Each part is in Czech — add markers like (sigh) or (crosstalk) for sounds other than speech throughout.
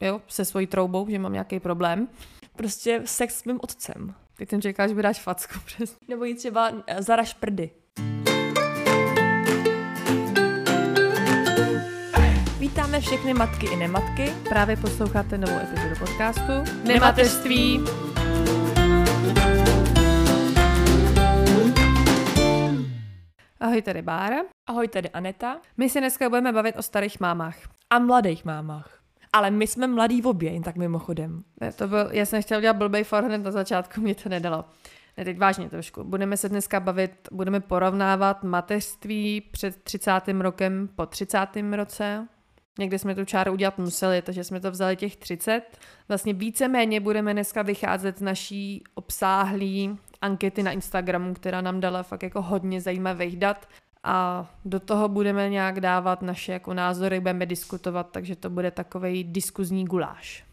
jo, se svojí troubou, že mám nějaký problém. Prostě sex s mým otcem. Teď jsem čekala, že mi dáš facku. (laughs) Přes. Nebo jí třeba eh, zaraž prdy. Vítáme všechny matky i nematky. Právě posloucháte novou epizodu podcastu Nemateřství. Ahoj, tady Bára. Ahoj, tady Aneta. My se dneska budeme bavit o starých mámách. A mladých mámách. Ale my jsme mladí v obě, jen tak mimochodem. Ne, to byl, já jsem chtěla dělat blbej for hned na začátku, mě to nedalo. Ne, teď vážně trošku. Budeme se dneska bavit, budeme porovnávat mateřství před 30. rokem po 30. roce. Někde jsme tu čáru udělat museli, takže jsme to vzali těch 30. Vlastně víceméně budeme dneska vycházet z naší obsáhlý ankety na Instagramu, která nám dala fakt jako hodně zajímavých dat a do toho budeme nějak dávat naše jako názory, budeme diskutovat, takže to bude takový diskuzní guláš.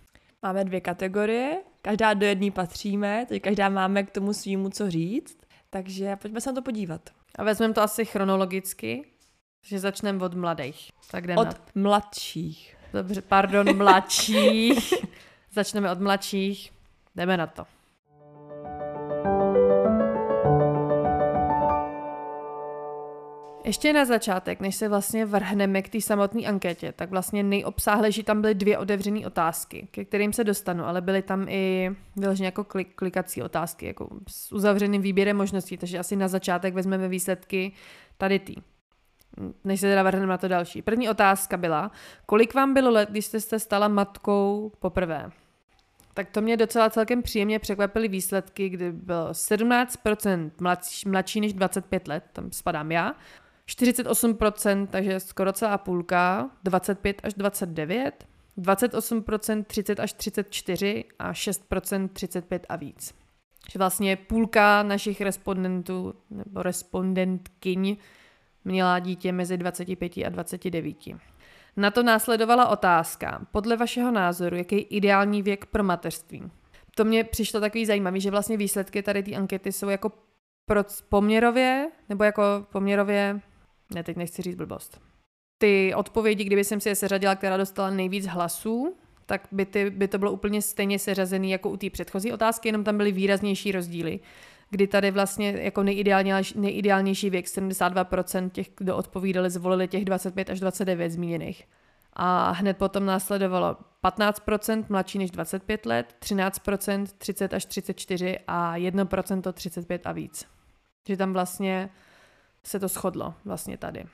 Máme dvě kategorie, každá do jedné patříme, takže každá máme k tomu svýmu co říct, takže pojďme se na to podívat. A vezmeme to asi chronologicky, že začneme od mladých. Tak jdeme Od na... mladších. Dobře, pardon, mladších. (laughs) Začneme od mladších. Jdeme na to. Ještě na začátek, než se vlastně vrhneme k té samotné anketě, tak vlastně nejobsáhlejší tam byly dvě otevřené otázky, ke kterým se dostanu, ale byly tam i vyloženě jako klik, klikací otázky, jako s uzavřeným výběrem možností, takže asi na začátek vezmeme výsledky tady tý. Než se teda vrhneme na to další. První otázka byla, kolik vám bylo let, když jste se stala matkou poprvé? Tak to mě docela celkem příjemně překvapily výsledky, kdy bylo 17% mladší, mladší než 25 let, tam spadám já, 48%, takže skoro celá půlka, 25 až 29, 28% 30 až 34 a 6% 35 a víc. Že vlastně půlka našich respondentů nebo respondentkyň měla dítě mezi 25 a 29. Na to následovala otázka. Podle vašeho názoru, jaký je ideální věk pro mateřství? To mě přišlo takový zajímavý, že vlastně výsledky tady té ankety jsou jako pro poměrově, nebo jako poměrově, ne, teď nechci říct blbost. Ty odpovědi, kdyby jsem si je seřadila, která dostala nejvíc hlasů, tak by, ty, by to bylo úplně stejně seřazený jako u té předchozí otázky, jenom tam byly výraznější rozdíly kdy tady vlastně jako nejideálnější, nejideálnější věk 72% těch, kdo odpovídali, zvolili těch 25 až 29 zmíněných. A hned potom následovalo 15% mladší než 25 let, 13% 30 až 34 a 1% 35 a víc. Že tam vlastně se to shodlo vlastně tady.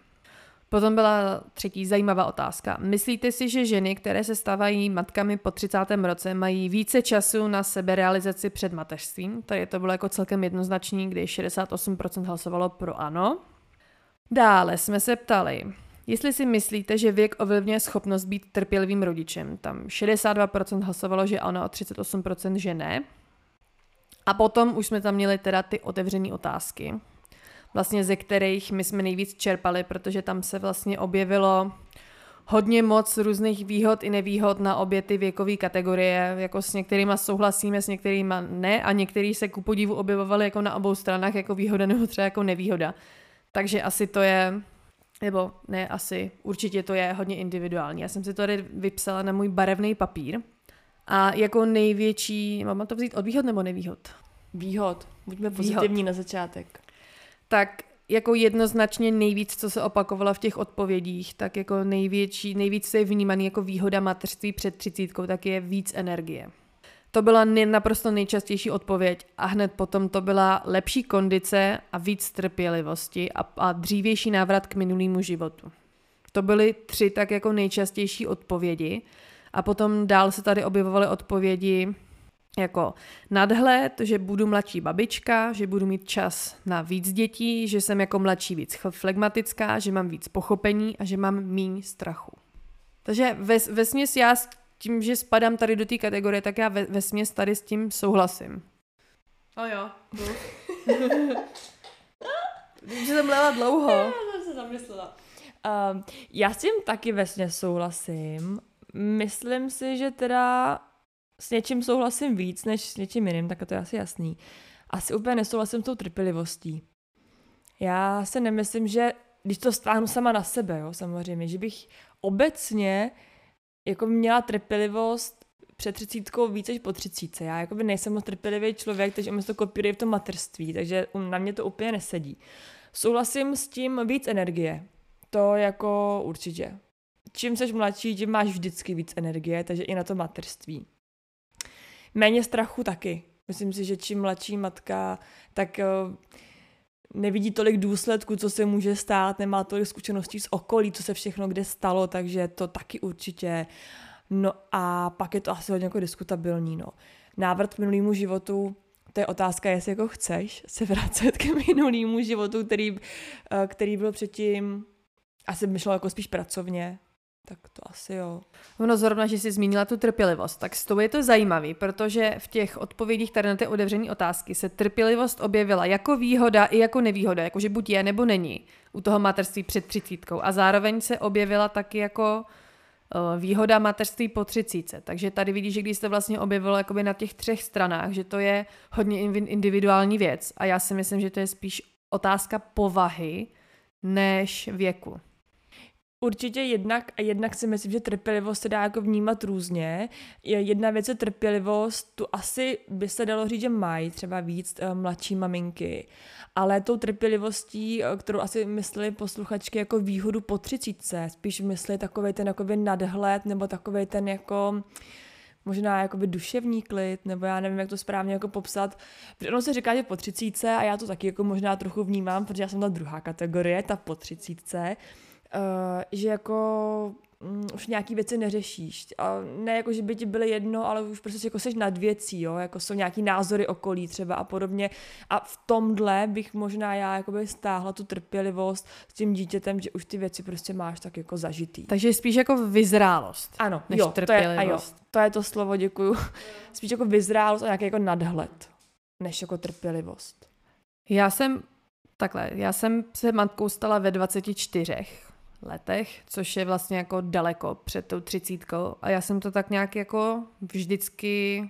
Potom byla třetí zajímavá otázka. Myslíte si, že ženy, které se stávají matkami po 30. roce, mají více času na seberealizaci před mateřstvím? Tady to bylo jako celkem jednoznačný, kdy 68% hlasovalo pro ano. Dále jsme se ptali, jestli si myslíte, že věk ovlivňuje schopnost být trpělivým rodičem. Tam 62% hlasovalo, že ano a 38% že ne. A potom už jsme tam měli teda ty otevřené otázky vlastně ze kterých my jsme nejvíc čerpali, protože tam se vlastně objevilo hodně moc různých výhod i nevýhod na obě ty věkové kategorie. Jako s některýma souhlasíme, s některýma ne a některý se ku podivu objevovali jako na obou stranách jako výhoda nebo třeba jako nevýhoda. Takže asi to je, nebo ne asi, určitě to je hodně individuální. Já jsem si to tady vypsala na můj barevný papír a jako největší, mám to vzít od výhod nebo nevýhod? Výhod. Buďme pozitivní výhod. na začátek tak jako jednoznačně nejvíc, co se opakovalo v těch odpovědích, tak jako největší, nejvíc je vnímaný jako výhoda mateřství před třicítkou, tak je víc energie. To byla naprosto nejčastější odpověď a hned potom to byla lepší kondice a víc trpělivosti a, a dřívější návrat k minulému životu. To byly tři tak jako nejčastější odpovědi a potom dál se tady objevovaly odpovědi jako nadhled, že budu mladší babička, že budu mít čas na víc dětí, že jsem jako mladší víc flegmatická, že mám víc pochopení a že mám míň strachu. Takže ve, ve směs já s tím, že spadám tady do té kategorie, tak já ve, ve směs tady s tím souhlasím. O jo. (laughs) Že jsem mlela dlouho. Já jsem se zamyslela. Um, já s tím taky vesně souhlasím. Myslím si, že teda s něčím souhlasím víc než s něčím jiným, tak to je asi jasný. Asi úplně nesouhlasím s tou trpělivostí. Já se nemyslím, že když to stáhnu sama na sebe, jo, samozřejmě, že bych obecně jako měla trpělivost před třicítkou víc než po třicítce. Já jako by nejsem moc trpělivý člověk, takže mi to kopíruje v tom materství, takže na mě to úplně nesedí. Souhlasím s tím víc energie. To jako určitě. Čím seš mladší, tím máš vždycky víc energie, takže i na to materství. Méně strachu taky. Myslím si, že čím mladší matka, tak eh, nevidí tolik důsledků, co se může stát, nemá tolik zkušeností z okolí, co se všechno kde stalo, takže to taky určitě. No a pak je to asi hodně jako diskutabilní. No. Návrat k minulému životu, to je otázka, jestli jako chceš se vracet k minulému životu, který, eh, který byl předtím, asi myšlel jako spíš pracovně, tak to asi jo. Ono zrovna, že jsi zmínila tu trpělivost, tak s tou je to zajímavý, protože v těch odpovědích tady na ty otevřené otázky se trpělivost objevila jako výhoda i jako nevýhoda, jakože buď je nebo není u toho materství před třicítkou. A zároveň se objevila taky jako uh, výhoda mateřství po třicíce. Takže tady vidíš, že když se vlastně objevilo jakoby na těch třech stranách, že to je hodně individuální věc. A já si myslím, že to je spíš otázka povahy než věku. Určitě jednak a jednak si myslím, že trpělivost se dá jako vnímat různě. Jedna věc je trpělivost, tu asi by se dalo říct, že mají třeba víc uh, mladší maminky, ale tou trpělivostí, uh, kterou asi mysleli posluchačky jako výhodu po třicítce, spíš myslí takový ten jakoby nadhled nebo takový ten jako možná jakoby duševní klid, nebo já nevím, jak to správně jako popsat. Ono se říká, že po třicítce a já to taky jako možná trochu vnímám, protože já jsem ta druhá kategorie, ta po třicítce, že jako um, už nějaký věci neřešíš. A ne jako, že by ti byly jedno, ale už prostě jako seš nad věcí, jo? jako jsou nějaký názory okolí třeba a podobně. A v tomhle bych možná já jakoby stáhla tu trpělivost s tím dítětem, že už ty věci prostě máš tak jako zažitý. Takže spíš jako vyzrálost. Ano, než jo, trpělivost. To je, a jo, to je to slovo, děkuju. (laughs) Spíš jako vyzrálost a nějaký jako nadhled, než jako trpělivost. Já jsem Takhle, já jsem se matkou stala ve 24 letech, což je vlastně jako daleko před tou třicítkou a já jsem to tak nějak jako vždycky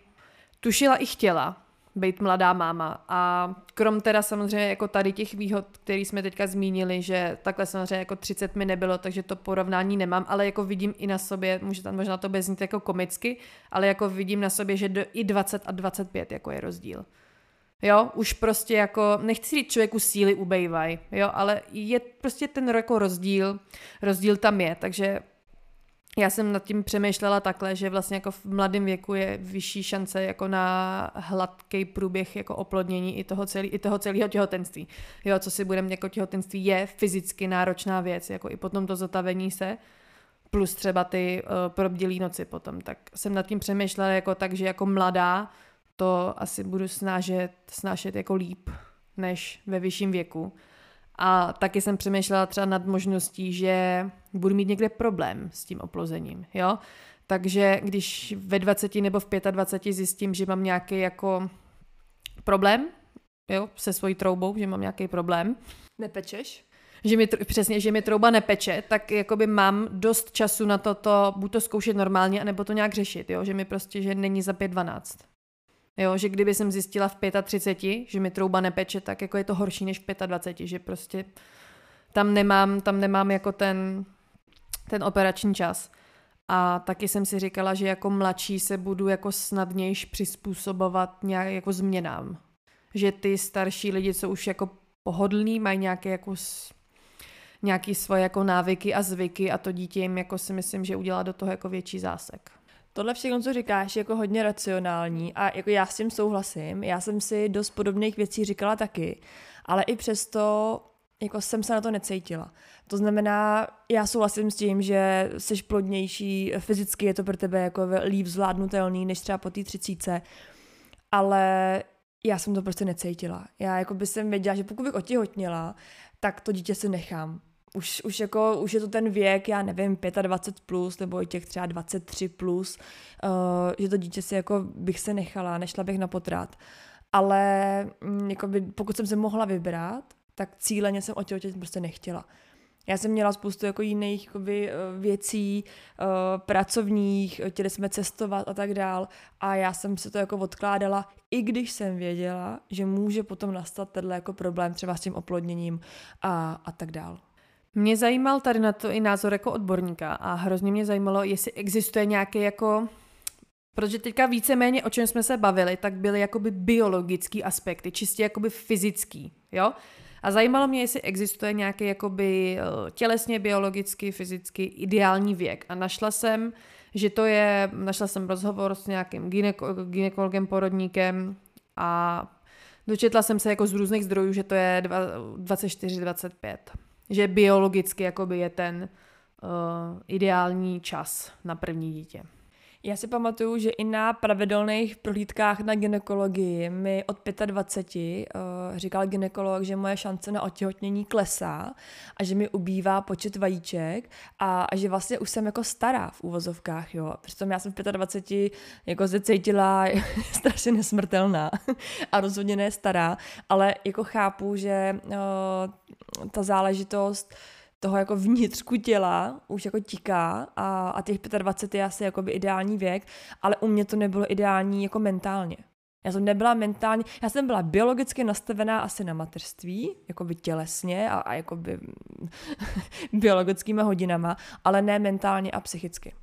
tušila i chtěla být mladá máma a krom teda samozřejmě jako tady těch výhod, které jsme teďka zmínili, že takhle samozřejmě jako 30 mi nebylo, takže to porovnání nemám, ale jako vidím i na sobě, může tam možná to beznít jako komicky, ale jako vidím na sobě, že do, i 20 a 25 jako je rozdíl. Jo, už prostě jako, nechci říct člověku síly ubejvaj, jo, ale je prostě ten jako rozdíl, rozdíl tam je, takže já jsem nad tím přemýšlela takhle, že vlastně jako v mladém věku je vyšší šance jako na hladký průběh jako oplodnění i toho, celý, i toho celého těhotenství. Jo, co si budeme jako těhotenství je fyzicky náročná věc, jako i potom to zotavení se, plus třeba ty uh, probdělý noci potom. Tak jsem nad tím přemýšlela jako tak, že jako mladá to asi budu snášet, snášet jako líp než ve vyšším věku. A taky jsem přemýšlela třeba nad možností, že budu mít někde problém s tím oplozením, jo. Takže když ve 20 nebo v 25 zjistím, že mám nějaký jako problém, jo, se svojí troubou, že mám nějaký problém. Nepečeš? Že mi, přesně, že mi trouba nepeče, tak jakoby mám dost času na toto, buď to zkoušet normálně, anebo to nějak řešit, jo, že mi prostě, že není za 5.12. Jo, že kdyby jsem zjistila v 35, že mi trouba nepeče, tak jako je to horší než v 25, že prostě tam nemám, tam nemám jako ten, ten operační čas. A taky jsem si říkala, že jako mladší se budu jako snadnějš přizpůsobovat nějak jako změnám. Že ty starší lidi, co už jako pohodlný, mají nějaké jako nějaký svoje jako návyky a zvyky a to dítě jim jako si myslím, že udělá do toho jako větší zásek. Tohle všechno, co říkáš, je jako hodně racionální a jako já s tím souhlasím. Já jsem si dost podobných věcí říkala taky, ale i přesto jako jsem se na to necítila. To znamená, já souhlasím s tím, že jsi plodnější, fyzicky je to pro tebe jako líp zvládnutelný, než třeba po té třicíce, ale já jsem to prostě necítila. Já jako by jsem věděla, že pokud bych otěhotněla, tak to dítě si nechám už, už, jako, už je to ten věk, já nevím, 25 plus, nebo i těch třeba 23 plus, uh, že to dítě si jako bych se nechala, nešla bych na potrat. Ale um, jako by, pokud jsem se mohla vybrat, tak cíleně jsem otěhotět prostě nechtěla. Já jsem měla spoustu jako jiných jakoby, eh, věcí, uh, pracovních, chtěli jsme cestovat a tak dál a já jsem se to jako odkládala, i když jsem věděla, že může potom nastat tenhle jako problém třeba s tím oplodněním a, a tak dál. Mě zajímal tady na to i názor jako odborníka a hrozně mě zajímalo, jestli existuje nějaký jako Protože teďka víceméně, o čem jsme se bavili, tak byly jakoby biologický aspekty, čistě jakoby fyzický, jo? A zajímalo mě, jestli existuje nějaký jakoby eh, tělesně, biologicky, fyzicky ideální věk. A našla jsem, že to je, našla jsem rozhovor s nějakým gyneko, gynekologem, porodníkem a dočetla jsem se jako z různých zdrojů, že to je 24-25. Že biologicky jakoby je ten uh, ideální čas na první dítě. Já si pamatuju, že i na pravidelných prohlídkách na ginekologii mi od 25 uh, říkal ginekolog, že moje šance na otěhotnění klesá a že mi ubývá počet vajíček a, a že vlastně už jsem jako stará v úvozovkách, jo. Přitom já jsem v 25 jako se cítila (laughs) strašně nesmrtelná (laughs) a rozhodně ne stará, ale jako chápu, že uh, ta záležitost toho jako vnitřku těla už jako tiká a, a těch 25 je asi jako by ideální věk, ale u mě to nebylo ideální jako mentálně. Já jsem nebyla mentálně, já jsem byla biologicky nastavená asi na mateřství, jako by tělesně a, a jako by (laughs) biologickými hodinama, ale ne mentálně a psychicky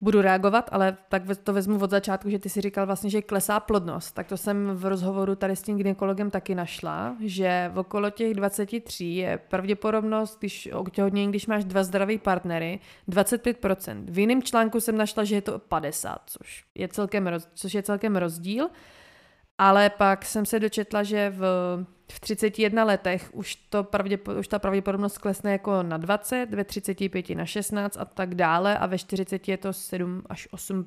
budu reagovat, ale tak to vezmu od začátku, že ty si říkal vlastně, že klesá plodnost. Tak to jsem v rozhovoru tady s tím gynekologem taky našla, že v okolo těch 23 je pravděpodobnost, když otěhotnění, když máš dva zdraví partnery, 25%. V jiném článku jsem našla, že je to 50, což je celkem, což je celkem rozdíl. Ale pak jsem se dočetla, že v, v 31 letech už, to pravděpo, už ta pravděpodobnost klesne jako na 20, ve 35 na 16 a tak dále a ve 40 je to 7 až 8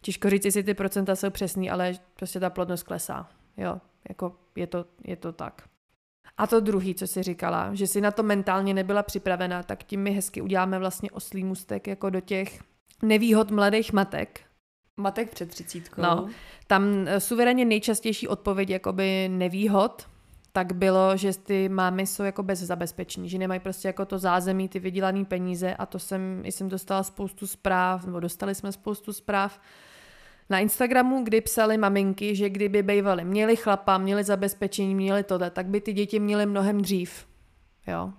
Těžko říct, jestli ty procenta jsou přesný, ale prostě ta plodnost klesá. Jo, jako je to, je to tak. A to druhý, co jsi říkala, že si na to mentálně nebyla připravena, tak tím my hezky uděláme vlastně oslý mustek jako do těch nevýhod mladých matek, Matek před třicítkou. No, tam eh, suverénně nejčastější odpověď jakoby nevýhod, tak bylo, že ty mámy jsou jako bez zabezpečení, že nemají prostě jako to zázemí, ty vydělané peníze a to jsem, jsem dostala spoustu zpráv, nebo dostali jsme spoustu zpráv na Instagramu, kdy psali maminky, že kdyby bývali, měli chlapa, měli zabezpečení, měli tohle, tak by ty děti měly mnohem dřív. Jo.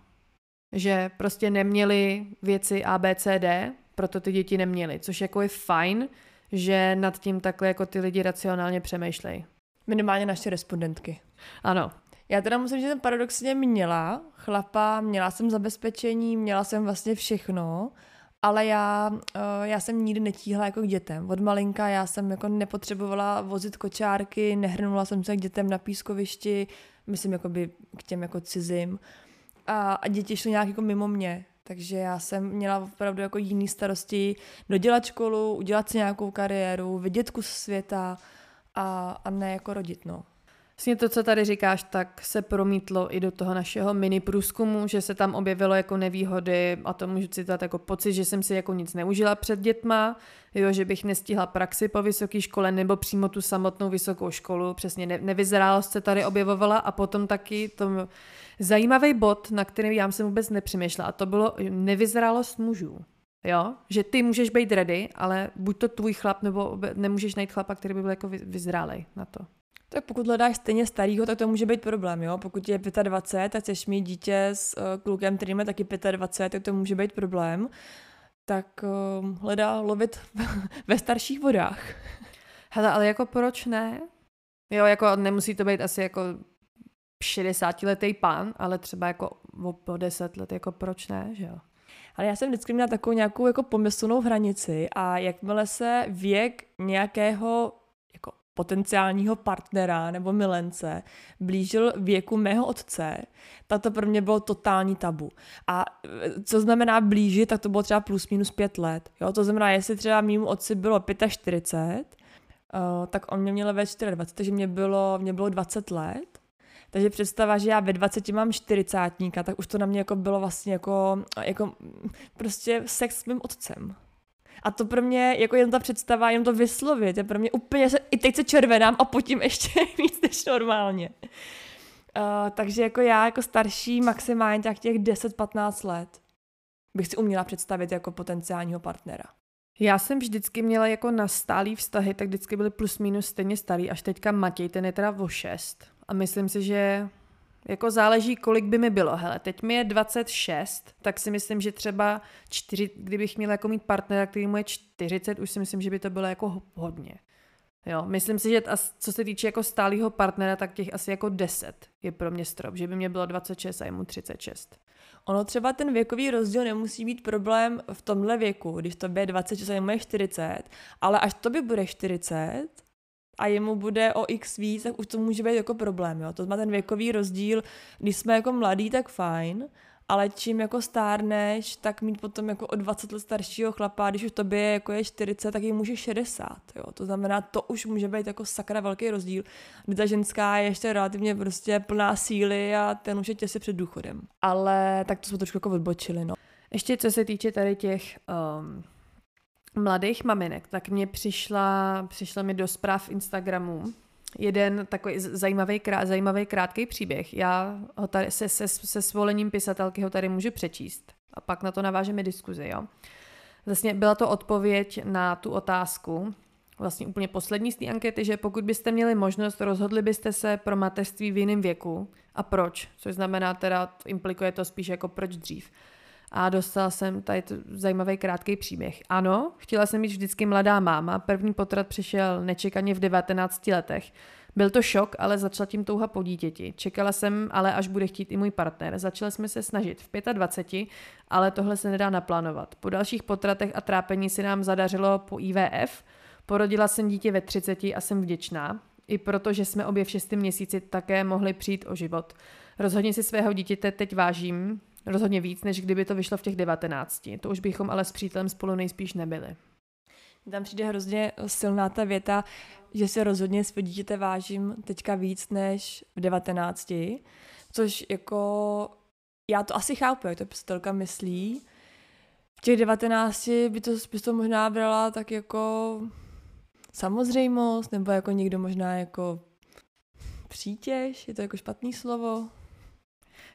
Že prostě neměli věci A, B, C, D, proto ty děti neměly, což jako je fajn, že nad tím takhle jako ty lidi racionálně přemýšlejí. Minimálně naše respondentky. Ano. Já teda musím, že jsem paradoxně měla chlapa, měla jsem zabezpečení, měla jsem vlastně všechno, ale já, uh, já jsem nikdy netíhla jako k dětem. Od malinka já jsem jako nepotřebovala vozit kočárky, nehrnula jsem se k dětem na pískovišti, myslím jakoby k těm jako cizím. A, a děti šly nějak jako mimo mě. Takže já jsem měla opravdu jako jiný starosti dodělat školu, udělat si nějakou kariéru, vidět kus světa a, a ne jako rodit, no. Vlastně to, co tady říkáš, tak se promítlo i do toho našeho mini průzkumu, že se tam objevilo jako nevýhody a to můžu citovat jako pocit, že jsem si jako nic neužila před dětma, jo, že bych nestihla praxi po vysoké škole nebo přímo tu samotnou vysokou školu, přesně ne, nevyzrálost se tady objevovala a potom taky to zajímavý bod, na který já jsem vůbec nepřemýšlela a to bylo nevyzrálost mužů. Jo, že ty můžeš být ready, ale buď to tvůj chlap, nebo nemůžeš najít chlapa, který by byl jako vyzrálej na to. Tak pokud hledáš stejně starýho, tak to může být problém, jo. Pokud je 25 tak chceš mít dítě s uh, klukem, který má taky 25, tak to může být problém. Tak uh, hledá lovit (laughs) ve starších vodách. Hele, ale jako proč ne? Jo, jako nemusí to být asi jako 60-letý pán, ale třeba jako o 10 let, jako proč ne, že jo? Ale já jsem vždycky měla takovou nějakou jako pomyslnou hranici a jakmile se věk nějakého potenciálního partnera nebo milence blížil věku mého otce, tak to pro mě bylo totální tabu. A e, co znamená blížit, tak to bylo třeba plus minus pět let. Jo? To znamená, jestli třeba mýmu otci bylo 45, uh, tak on mě měl ve 24, takže mě bylo, mě bylo 20 let. Takže představa, že já ve 20 mám 40, tak už to na mě jako bylo vlastně jako, jako prostě sex s mým otcem. A to pro mě, jako jen ta představa, jen to vyslovit, je pro mě úplně, se, i teď se červenám a potím ještě (laughs) víc než normálně. Uh, takže jako já, jako starší, maximálně tak těch 10-15 let, bych si uměla představit jako potenciálního partnera. Já jsem vždycky měla jako na stálý vztahy, tak vždycky byly plus minus stejně starý, až teďka Matěj, ten je teda o 6. A myslím si, že Jako záleží, kolik by mi bylo. Hele, teď mi je 26, tak si myslím, že třeba čtyři, kdybych měla jako mít partnera, který mu je 40, už si myslím, že by to bylo jako hodně. Jo, myslím si, že co se týče jako stálého partnera, tak těch asi jako 10 je pro mě strop, že by mě bylo 26 a jemu 36. Ono třeba ten věkový rozdíl nemusí být problém v tomhle věku, když to je 26 a jemu je 40, ale až to by bude 40, a jemu bude o x víc, tak už to může být jako problém. Jo? To má ten věkový rozdíl, když jsme jako mladí, tak fajn, ale čím jako stárneš, tak mít potom jako o 20 let staršího chlapa, když už tobě jako je 40, tak jim může 60. Jo? To znamená, to už může být jako sakra velký rozdíl, kdy ta ženská je ještě relativně prostě plná síly a ten už je těsně před důchodem. Ale tak to jsme trošku jako odbočili. No. Ještě co se týče tady těch um, mladých maminek, tak mě přišla, přišla mi do zpráv Instagramu jeden takový zajímavý, krát, zajímavý krátký příběh. Já ho tady se, se, se svolením pisatelky ho tady můžu přečíst a pak na to navážeme diskuzi, jo. Vlastně byla to odpověď na tu otázku, vlastně úplně poslední z té ankety, že pokud byste měli možnost, rozhodli byste se pro mateřství v jiném věku a proč, což znamená teda, implikuje to spíš jako proč dřív a dostala jsem tady zajímavý krátký příběh. Ano, chtěla jsem být vždycky mladá máma, první potrat přišel nečekaně v 19 letech. Byl to šok, ale začala tím touha po dítěti. Čekala jsem, ale až bude chtít i můj partner. Začali jsme se snažit v 25, ale tohle se nedá naplánovat. Po dalších potratech a trápení se nám zadařilo po IVF. Porodila jsem dítě ve 30 a jsem vděčná. I proto, že jsme obě v šestém měsíci také mohli přijít o život. Rozhodně si svého dítěte teď vážím, Rozhodně víc, než kdyby to vyšlo v těch 19. To už bychom ale s přítelem spolu nejspíš nebyli. Tam přijde hrozně silná ta věta, že si rozhodně svého dítěte vážím teďka víc než v 19. Což jako, já to asi chápu, jak to pistolka myslí. V těch 19 by to, by to možná brala tak jako samozřejmost, nebo jako někdo možná jako přítěž, je to jako špatný slovo.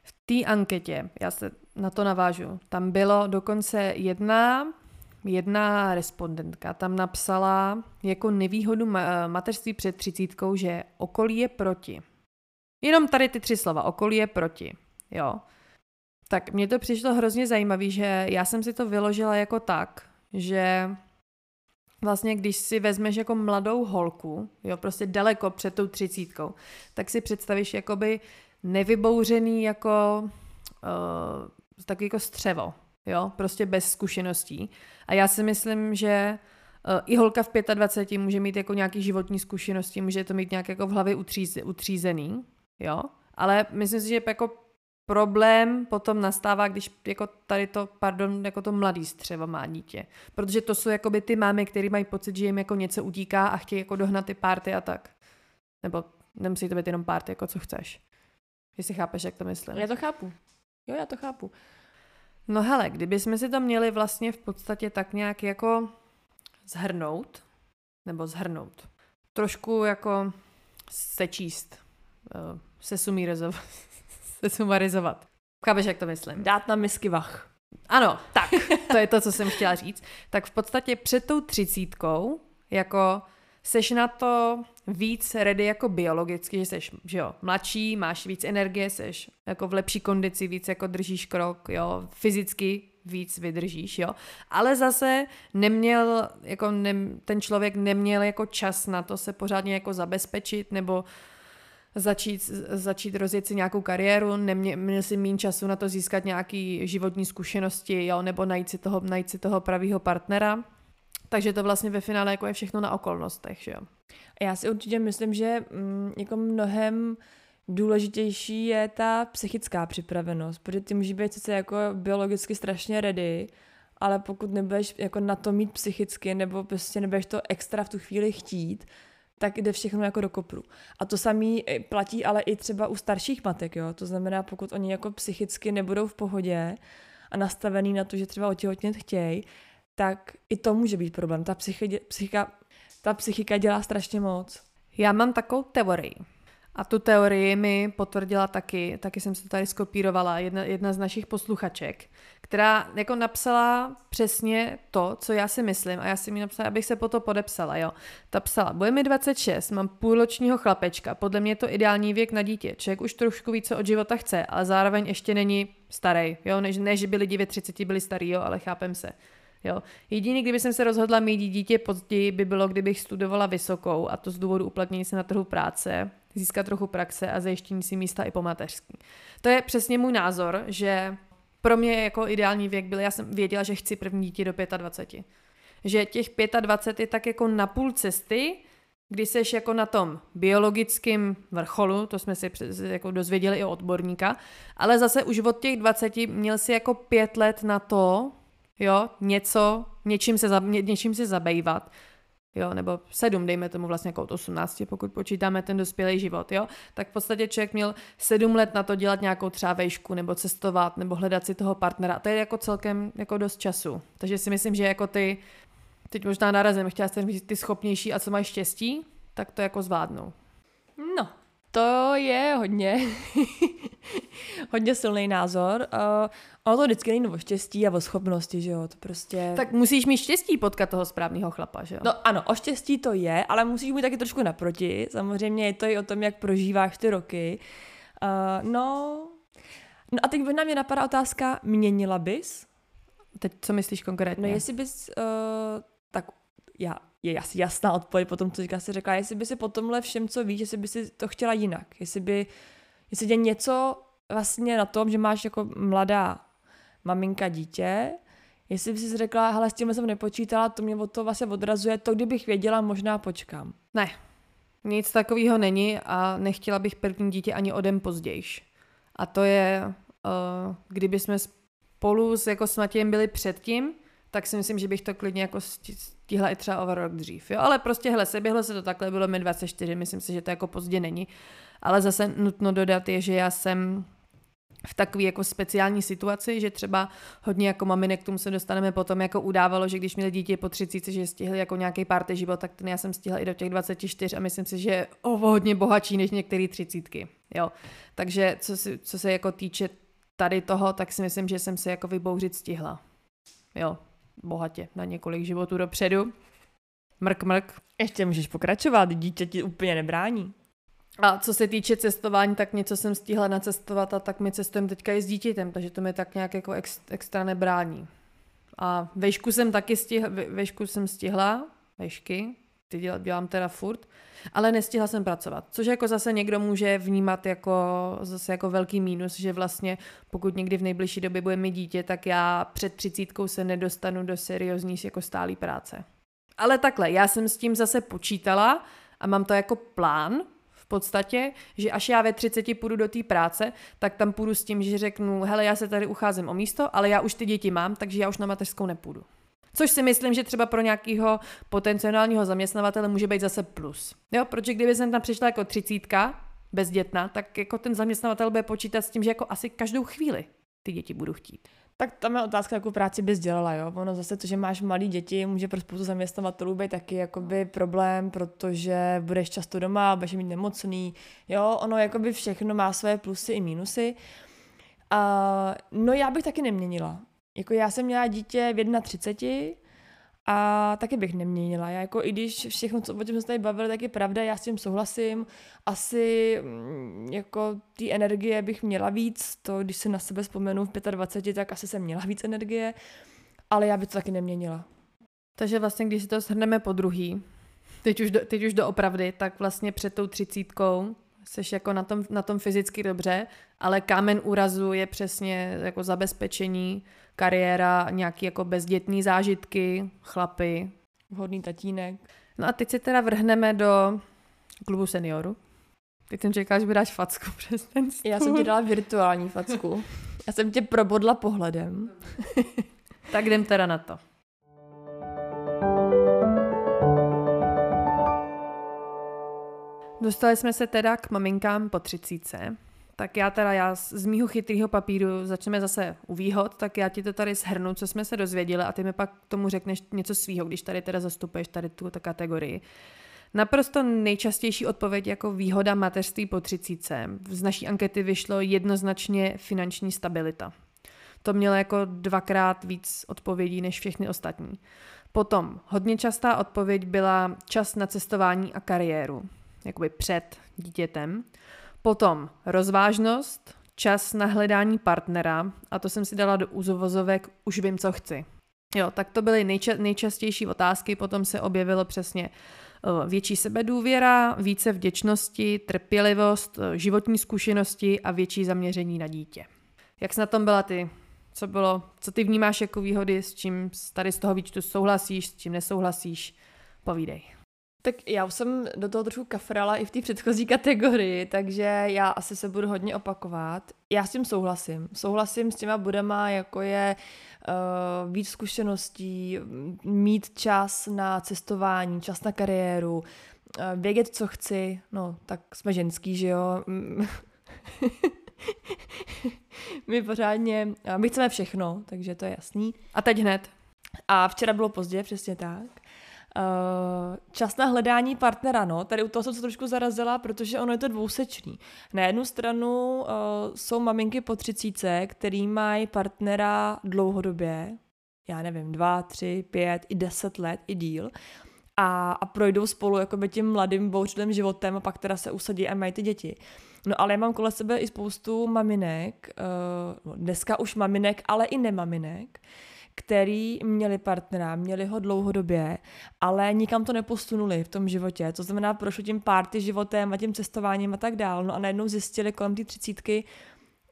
V té anketě, já se na to navážu, tam bylo dokonce jedna, jedna respondentka, tam napsala jako nevýhodu mateřství před třicítkou, že okolí je proti. Jenom tady ty tři slova, okolí je proti, jo. Tak mně to přišlo hrozně zajímavé, že já jsem si to vyložila jako tak, že vlastně když si vezmeš jako mladou holku, jo, prostě daleko před tou třicítkou, tak si představíš jakoby nevybouřený jako uh, taky jako střevo, jo, prostě bez zkušeností. A já si myslím, že uh, i holka v 25 může mít jako nějaký životní zkušenosti, může to mít nějak jako v hlavě utříze, utřízený, jo, ale myslím si, že jako problém potom nastává, když jako tady to, pardon, jako to mladý střevo má dítě. Protože to jsou jakoby ty mámy, které mají pocit, že jim jako něco utíká a chtějí jako dohnat ty párty a tak. Nebo nemusí to být jenom párty, jako co chceš. Jestli chápeš, jak to myslím. Já to chápu. Jo, já to chápu. No hele, kdybychom si to měli vlastně v podstatě tak nějak jako zhrnout, nebo zhrnout, trošku jako sečíst, eh, sesumarizovat, (laughs) sesumarizovat. Chápeš, jak to myslím? Dát na misky vach. Ano, tak, (laughs) to je to, co jsem chtěla říct. Tak v podstatě před tou třicítkou, jako seš na to víc ready jako biologicky, že seš že jo, mladší, máš víc energie, seš jako v lepší kondici, víc jako držíš krok, jo, fyzicky víc vydržíš, jo. Ale zase neměl, jako ne, ten člověk neměl jako čas na to se pořádně jako zabezpečit nebo začít, začít rozjet si nějakou kariéru, neměl měl si méně času na to získat nějaký životní zkušenosti, jo, nebo najít si toho, najít si toho pravýho partnera. Takže to vlastně ve finále jako je všechno na okolnostech, že jo. Já si určitě myslím, že mm, jako mnohem důležitější je ta psychická připravenost, protože ty můžeš být sice jako biologicky strašně ready, ale pokud nebudeš jako na to mít psychicky, nebo prostě nebudeš to extra v tu chvíli chtít, tak jde všechno jako do kopru. A to samý platí ale i třeba u starších matek, jo. To znamená, pokud oni jako psychicky nebudou v pohodě a nastavený na to, že třeba otěhotnět chtějí, tak i to může být problém. Ta psychika, psychika, ta psychika dělá strašně moc. Já mám takovou teorii. A tu teorii mi potvrdila taky, taky jsem se tady skopírovala, jedna, jedna z našich posluchaček, která jako napsala přesně to, co já si myslím a já si mi napsala, abych se po to podepsala, jo. Ta psala, bude mi 26, mám půlročního chlapečka, podle mě je to ideální věk na dítě, člověk už trošku více od života chce, ale zároveň ještě není starý, jo, ne, ne že by lidi ve 30 byli starý, jo, ale chápem se. Jo. Jediný, kdyby jsem se rozhodla mít dítě později, by bylo, kdybych studovala vysokou, a to z důvodu uplatnění se na trhu práce, získat trochu praxe a zajištění si místa i po mateřský. To je přesně můj názor, že pro mě jako ideální věk byl, já jsem věděla, že chci první dítě do 25. Že těch 25 je tak jako na půl cesty, kdy seš jako na tom biologickém vrcholu, to jsme si jako dozvěděli i od odborníka, ale zase už od těch 20 měl si jako pět let na to, jo, něco, něčím se, ně, něčím se zabývat, jo, nebo sedm, dejme tomu vlastně jako od 18, pokud počítáme ten dospělý život, jo, tak v podstatě člověk měl sedm let na to dělat nějakou třeba vejšku, nebo cestovat, nebo hledat si toho partnera. A to je jako celkem jako dost času. Takže si myslím, že jako ty, teď možná narazím, chtěla jsem říct, ty schopnější a co mají štěstí, tak to jako zvládnou. No, to je hodně, (laughs) hodně silný názor. Uh, ono to vždycky není o štěstí a o schopnosti, že jo, to prostě... Tak musíš mít štěstí potkat toho správného chlapa, že jo? No ano, o štěstí to je, ale musíš mít taky trošku naproti. Samozřejmě je to i o tom, jak prožíváš ty roky. Uh, no... No a teď na mě napadá otázka, měnila bys? Teď co myslíš konkrétně? No jestli bys, uh, tak já je asi jasná odpověď po tom, co říká, si řekla, jestli by si po tomhle všem, co víš, jestli by si to chtěla jinak, jestli by, jestli tě něco vlastně na tom, že máš jako mladá maminka dítě, jestli by si řekla, hele, s tím jsem nepočítala, to mě od toho vlastně odrazuje, to kdybych věděla, možná počkám. Ne, nic takového není a nechtěla bych první dítě ani o den později. A to je, uh, kdyby jsme spolu s, jako s Matějem byli předtím, tak si myslím, že bych to klidně jako stihla i třeba o rok dřív. Jo? Ale prostě, hele, seběhlo se to takhle, bylo mi 24, myslím si, že to jako pozdě není. Ale zase nutno dodat je, že já jsem v takové jako speciální situaci, že třeba hodně jako maminek, k tomu se dostaneme potom, jako udávalo, že když měli dítě po 30, že stihli jako nějaký párty život, tak ten já jsem stihla i do těch 24 a myslím si, že je o hodně bohatší než některé třicítky. Jo. Takže co, si, co se jako týče tady toho, tak si myslím, že jsem se jako vybouřit stihla. Jo, bohatě na několik životů dopředu. Mrk, mrk. Ještě můžeš pokračovat, dítě ti úplně nebrání. A co se týče cestování, tak něco jsem stihla nacestovat a tak my cestujeme teďka i s dítětem, takže to mi tak nějak jako ex, extra nebrání. A vešku jsem taky stihla, vešku jsem stihla, vešky, ty dělám, dělám teda furt, ale nestihla jsem pracovat. Což jako zase někdo může vnímat jako zase jako velký mínus, že vlastně pokud někdy v nejbližší době bude mít dítě, tak já před třicítkou se nedostanu do seriózní jako stálý práce. Ale takhle, já jsem s tím zase počítala a mám to jako plán, v podstatě, že až já ve 30 půjdu do té práce, tak tam půjdu s tím, že řeknu, hele, já se tady ucházím o místo, ale já už ty děti mám, takže já už na mateřskou nepůjdu. Což si myslím, že třeba pro nějakého potenciálního zaměstnavatele může být zase plus. Jo, protože kdyby jsem tam přišla jako třicítka, bezdětná, tak jako ten zaměstnavatel bude počítat s tím, že jako asi každou chvíli ty děti budu chtít. Tak tam je otázka, jakou práci bys dělala, jo? Ono zase to, že máš malé děti, může pro spoustu zaměstnavatelů být taky jakoby problém, protože budeš často doma, budeš mít nemocný, jo? Ono jakoby všechno má své plusy i mínusy. A, no já bych taky neměnila. Jako já jsem měla dítě v 31 a taky bych neměnila. Já jako i když všechno, co, o čem jsme tady bavili, tak je pravda, já s tím souhlasím. Asi mm, jako ty energie bych měla víc, to když se na sebe vzpomenu v 25, tak asi jsem měla víc energie, ale já bych to taky neměnila. Takže vlastně, když si to shrneme po druhý, teď už, do, teď už doopravdy, tak vlastně před tou třicítkou jsi jako na tom, na tom fyzicky dobře, ale kámen úrazu je přesně jako zabezpečení, kariéra, nějaký jako bezdětný zážitky, chlapy. Vhodný tatínek. No a teď se teda vrhneme do klubu seniorů. Teď jsem čekala, že by dáš facku (laughs) přes ten stůl. Já jsem ti dala virtuální facku. (laughs) Já jsem tě probodla pohledem. (laughs) tak jdem teda na to. Dostali jsme se teda k maminkám po třicíce. Tak já teda, já z mýho chytrýho papíru začneme zase u výhod, tak já ti to tady shrnu, co jsme se dozvěděli a ty mi pak tomu řekneš něco svýho, když tady teda zastupuješ tady tu kategorii. Naprosto nejčastější odpověď jako výhoda mateřství po třicíce. Z naší ankety vyšlo jednoznačně finanční stabilita. To mělo jako dvakrát víc odpovědí než všechny ostatní. Potom hodně častá odpověď byla čas na cestování a kariéru, jakoby před dítětem. Potom rozvážnost, čas na hledání partnera, a to jsem si dala do úzovozovek, už vím, co chci. Jo, tak to byly nejča- nejčastější otázky, potom se objevilo přesně eh, větší sebedůvěra, více vděčnosti, trpělivost, eh, životní zkušenosti a větší zaměření na dítě. Jak jsi na tom byla ty? Co bylo, co ty vnímáš jako výhody, s čím tady z toho výčtu souhlasíš, s čím nesouhlasíš? Povídej. Tak já už jsem do toho trošku kafrala i v té předchozí kategorii, takže já asi se budu hodně opakovat. Já s tím souhlasím. Souhlasím s těma budama, jako je uh, víc zkušeností, mít čas na cestování, čas na kariéru, uh, vědět, co chci. No, tak jsme ženský, že jo? (laughs) my pořádně, my chceme všechno, takže to je jasný. A teď hned. A včera bylo pozdě, přesně tak. Uh, čas na hledání partnera, no, tady u toho jsem se trošku zarazila, protože ono je to dvousečný. Na jednu stranu uh, jsou maminky po třicíce, který mají partnera dlouhodobě, já nevím, dva, tři, pět, i deset let, i díl, a, a projdou spolu jakoby tím mladým bouřlým životem a pak teda se usadí a mají ty děti. No ale já mám kolem sebe i spoustu maminek, uh, dneska už maminek, ale i nemaminek, který měli partnera, měli ho dlouhodobě, ale nikam to neposunuli v tom životě. To znamená, prošli tím párty životem a tím cestováním a tak dál. No a najednou zjistili kolem té třicítky,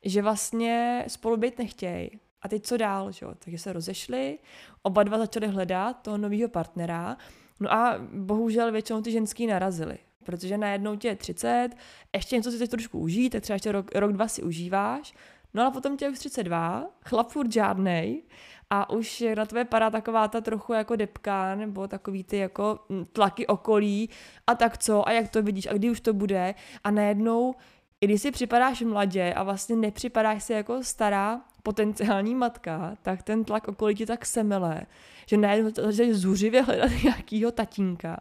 že vlastně spolu být nechtějí. A teď co dál, že jo? Takže se rozešli, oba dva začali hledat toho nového partnera, no a bohužel většinou ty ženský narazily protože najednou tě je 30, ještě něco si teď trošku užít, tak třeba ještě rok, rok, dva si užíváš, no a potom tě je už 32, chlap furt žádnej a už na tvé padá taková ta trochu jako depka, nebo takový ty jako tlaky okolí. A tak co? A jak to vidíš? A kdy už to bude? A najednou i když si připadáš mladě a vlastně nepřipadáš si jako stará potenciální matka, tak ten tlak okolí ti tak semele, že najednou začneš zuřivě hledat (laughs) nějakýho tatínka.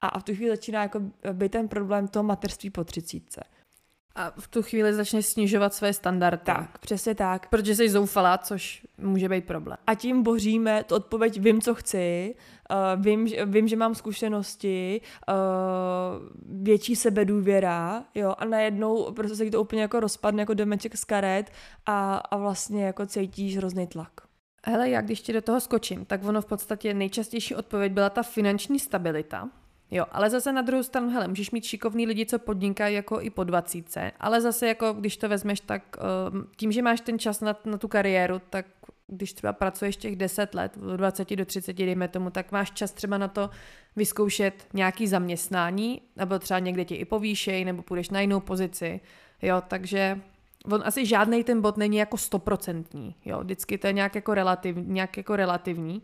A v tu chvíli začíná jako být ten problém toho materství po třicítce. A v tu chvíli začne snižovat své standardy. Tak, přesně tak. Protože jsi zoufalá, což může být problém. A tím boříme tu odpověď, vím, co chci, uh, vím, vím, že mám zkušenosti, uh, větší sebedůvěra, jo, a najednou prostě se to úplně jako rozpadne jako domeček z karet a, a vlastně jako cítíš hrozný tlak. Hele, já když ti do toho skočím, tak ono v podstatě nejčastější odpověď byla ta finanční stabilita, Jo, ale zase na druhou stranu, hele, můžeš mít šikovný lidi, co podnikají jako i po dvacítce, ale zase jako když to vezmeš, tak uh, tím, že máš ten čas na, na tu kariéru, tak když třeba pracuješ těch 10 let, od 20 do 30, dejme tomu, tak máš čas třeba na to vyzkoušet nějaký zaměstnání, nebo třeba někde tě i povýšej, nebo půjdeš na jinou pozici, jo, takže on asi žádný ten bod není jako stoprocentní, jo, vždycky to je nějak jako, relativ, nějak jako relativní,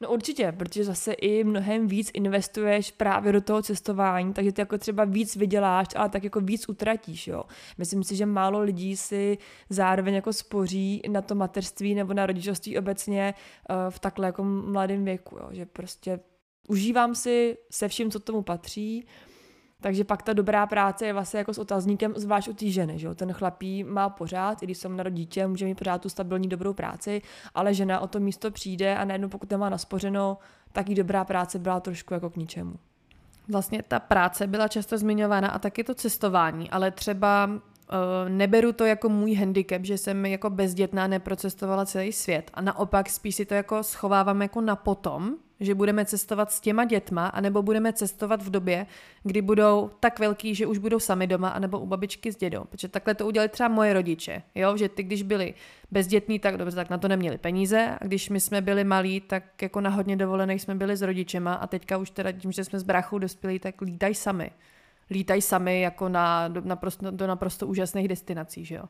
No určitě, protože zase i mnohem víc investuješ právě do toho cestování, takže ty jako třeba víc vyděláš, ale tak jako víc utratíš, jo. Myslím si, že málo lidí si zároveň jako spoří na to mateřství nebo na rodičovství obecně uh, v takhle jako mladém věku, jo. Že prostě užívám si se vším, co tomu patří, takže pak ta dobrá práce je vlastně jako s otazníkem, zvlášť u té ženy, že jo? Ten chlapí má pořád, i když jsem na dítě, může mít pořád tu stabilní dobrou práci, ale žena o to místo přijde a najednou pokud nemá naspořeno, tak jí dobrá práce byla trošku jako k ničemu. Vlastně ta práce byla často zmiňována a taky to cestování, ale třeba uh, neberu to jako můj handicap, že jsem jako bezdětná neprocestovala celý svět a naopak spíš si to jako schovávám jako na potom, že budeme cestovat s těma dětma, anebo budeme cestovat v době, kdy budou tak velký, že už budou sami doma, anebo u babičky s dědou. Protože takhle to udělali třeba moje rodiče, jo? že ty, když byli bezdětní, tak dobře, tak na to neměli peníze a když my jsme byli malí, tak jako na hodně dovolených jsme byli s rodičema a teďka už teda tím, že jsme s brachou dospělí, tak lítají sami. Lítají sami jako na, do, naprosto, do naprosto úžasných destinací, že jo.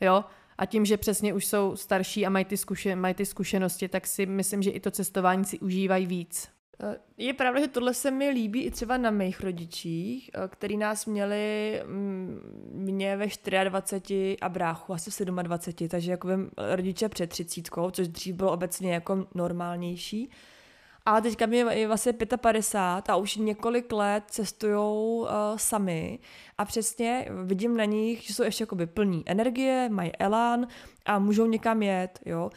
Jo, a tím, že přesně už jsou starší a mají ty, zkuše, mají ty zkušenosti, tak si myslím, že i to cestování si užívají víc. Eh, je pravda, že tohle se mi líbí i třeba na mých rodičích, eh, který nás měli mm, mě ve 24 a bráchu asi v 27, takže jako rodiče před třicítkou, což dřív bylo obecně jako normálnější. A teďka mi je vlastně 55 a už několik let cestujou uh, sami a přesně vidím na nich, že jsou ještě jakoby plní energie, mají elán a můžou někam jet, jo.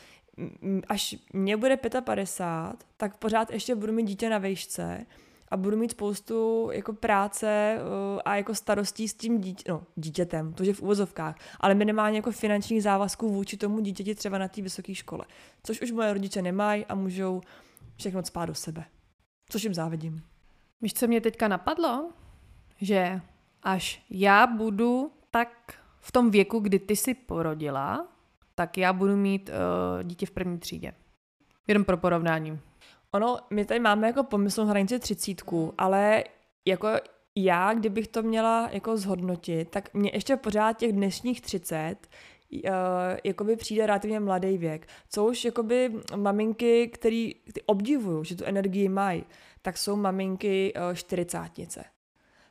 Až mě bude 55, tak pořád ještě budu mít dítě na vejšce a budu mít spoustu jako práce uh, a jako starostí s tím dítě, no, dítětem, to je v uvozovkách, ale minimálně jako finančních závazků vůči tomu dítěti třeba na té vysoké škole. Což už moje rodiče nemají a můžou všechno spát do sebe. Což jim závidím. Víš, co mě teďka napadlo? Že až já budu tak v tom věku, kdy ty jsi porodila, tak já budu mít uh, dítě v první třídě. Jenom pro porovnání. Ono, my tady máme jako pomyslnou hranici třicítku, ale jako já, kdybych to měla jako zhodnotit, tak mě ještě pořád těch dnešních 30 uh, jakoby přijde relativně mladý věk. Co už jakoby maminky, který ty že tu energii mají, tak jsou maminky uh, čtyřicátnice.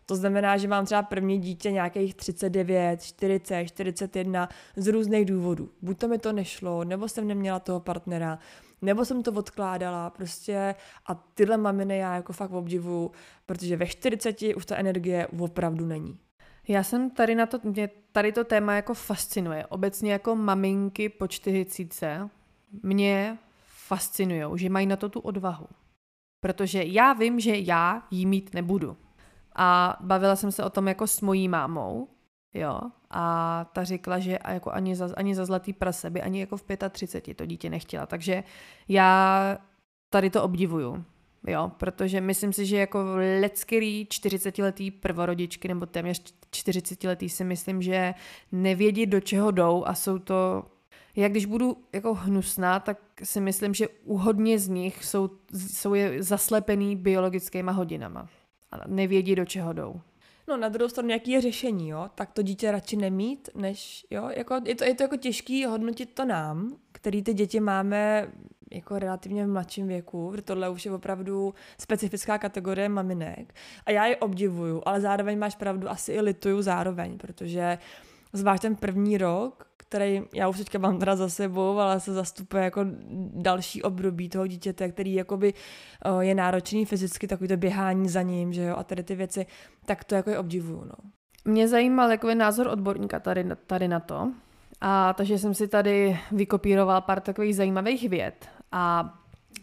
To znamená, že mám třeba první dítě nějakých 39, 40, 41 z různých důvodů. Buď to mi to nešlo, nebo jsem neměla toho partnera, nebo jsem to odkládala prostě a tyhle maminy já jako fakt obdivuju, protože ve 40 už ta energie opravdu není. Já jsem tady na to, mě tady to téma jako fascinuje. Obecně jako maminky po 40 mě fascinují, že mají na to tu odvahu. Protože já vím, že já jí mít nebudu. A bavila jsem se o tom jako s mojí mámou, jo, a ta řekla, že jako ani za, ani za zlatý prase by ani jako v 35 to dítě nechtěla. Takže já tady to obdivuju. Jo, protože myslím si, že jako lecký 40-letý prvorodičky nebo téměř 40-letý si myslím, že nevědí, do čeho jdou a jsou to já když budu jako hnusná, tak si myslím, že u hodně z nich jsou, jsou je zaslepený biologickýma hodinama. A nevědí, do čeho jdou. No na druhou stranu, jaký je řešení, jo? Tak to dítě radši nemít, než, jo? Jako, je, to, je to jako těžký hodnotit to nám, který ty děti máme jako relativně v mladším věku, protože tohle už je opravdu specifická kategorie maminek. A já je obdivuju, ale zároveň máš pravdu, asi i lituju zároveň, protože zvlášť ten první rok, který já už teďka mám teda za sebou, ale se zastupuje jako další období toho dítěte, který jakoby uh, je náročný fyzicky, takový to běhání za ním, že jo, a tady ty věci, tak to jako je obdivuju, no. Mě zajímal jako názor odborníka tady, tady na to, a takže jsem si tady vykopíroval pár takových zajímavých věd. A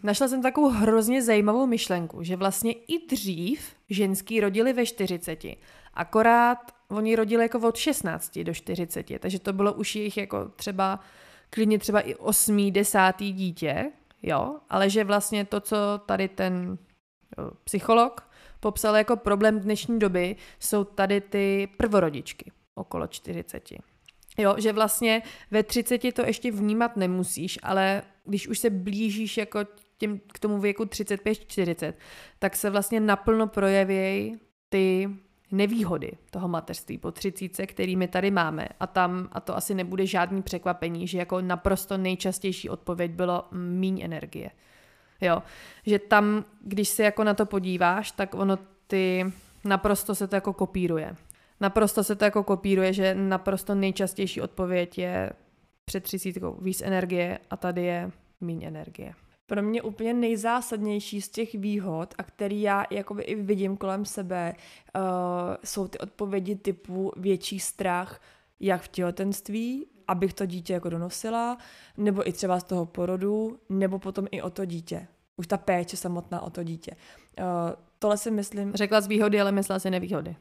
našla jsem takovou hrozně zajímavou myšlenku, že vlastně i dřív ženský rodili ve 40, akorát oni rodili jako od 16 do 40, takže to bylo už jejich jako třeba klidně třeba i 8. 10. dítě, jo, ale že vlastně to, co tady ten psycholog popsal jako problém dnešní doby, jsou tady ty prvorodičky okolo 40. Jo, že vlastně ve 30 to ještě vnímat nemusíš, ale když už se blížíš jako tím, k tomu věku 35-40, tak se vlastně naplno projevějí ty nevýhody toho mateřství po třicíce, kterými tady máme. A tam, a to asi nebude žádný překvapení, že jako naprosto nejčastější odpověď bylo míň energie. Jo, že tam, když se jako na to podíváš, tak ono ty, naprosto se to jako kopíruje. Naprosto se to jako kopíruje, že naprosto nejčastější odpověď je před třicítkou víc energie a tady je míň energie. Pro mě úplně nejzásadnější z těch výhod, a který já jakoby i vidím kolem sebe, uh, jsou ty odpovědi typu větší strach, jak v těhotenství, abych to dítě jako donosila, nebo i třeba z toho porodu, nebo potom i o to dítě. Už ta péče samotná o to dítě. Uh, tohle si myslím... Řekla z výhody, ale myslela si nevýhody.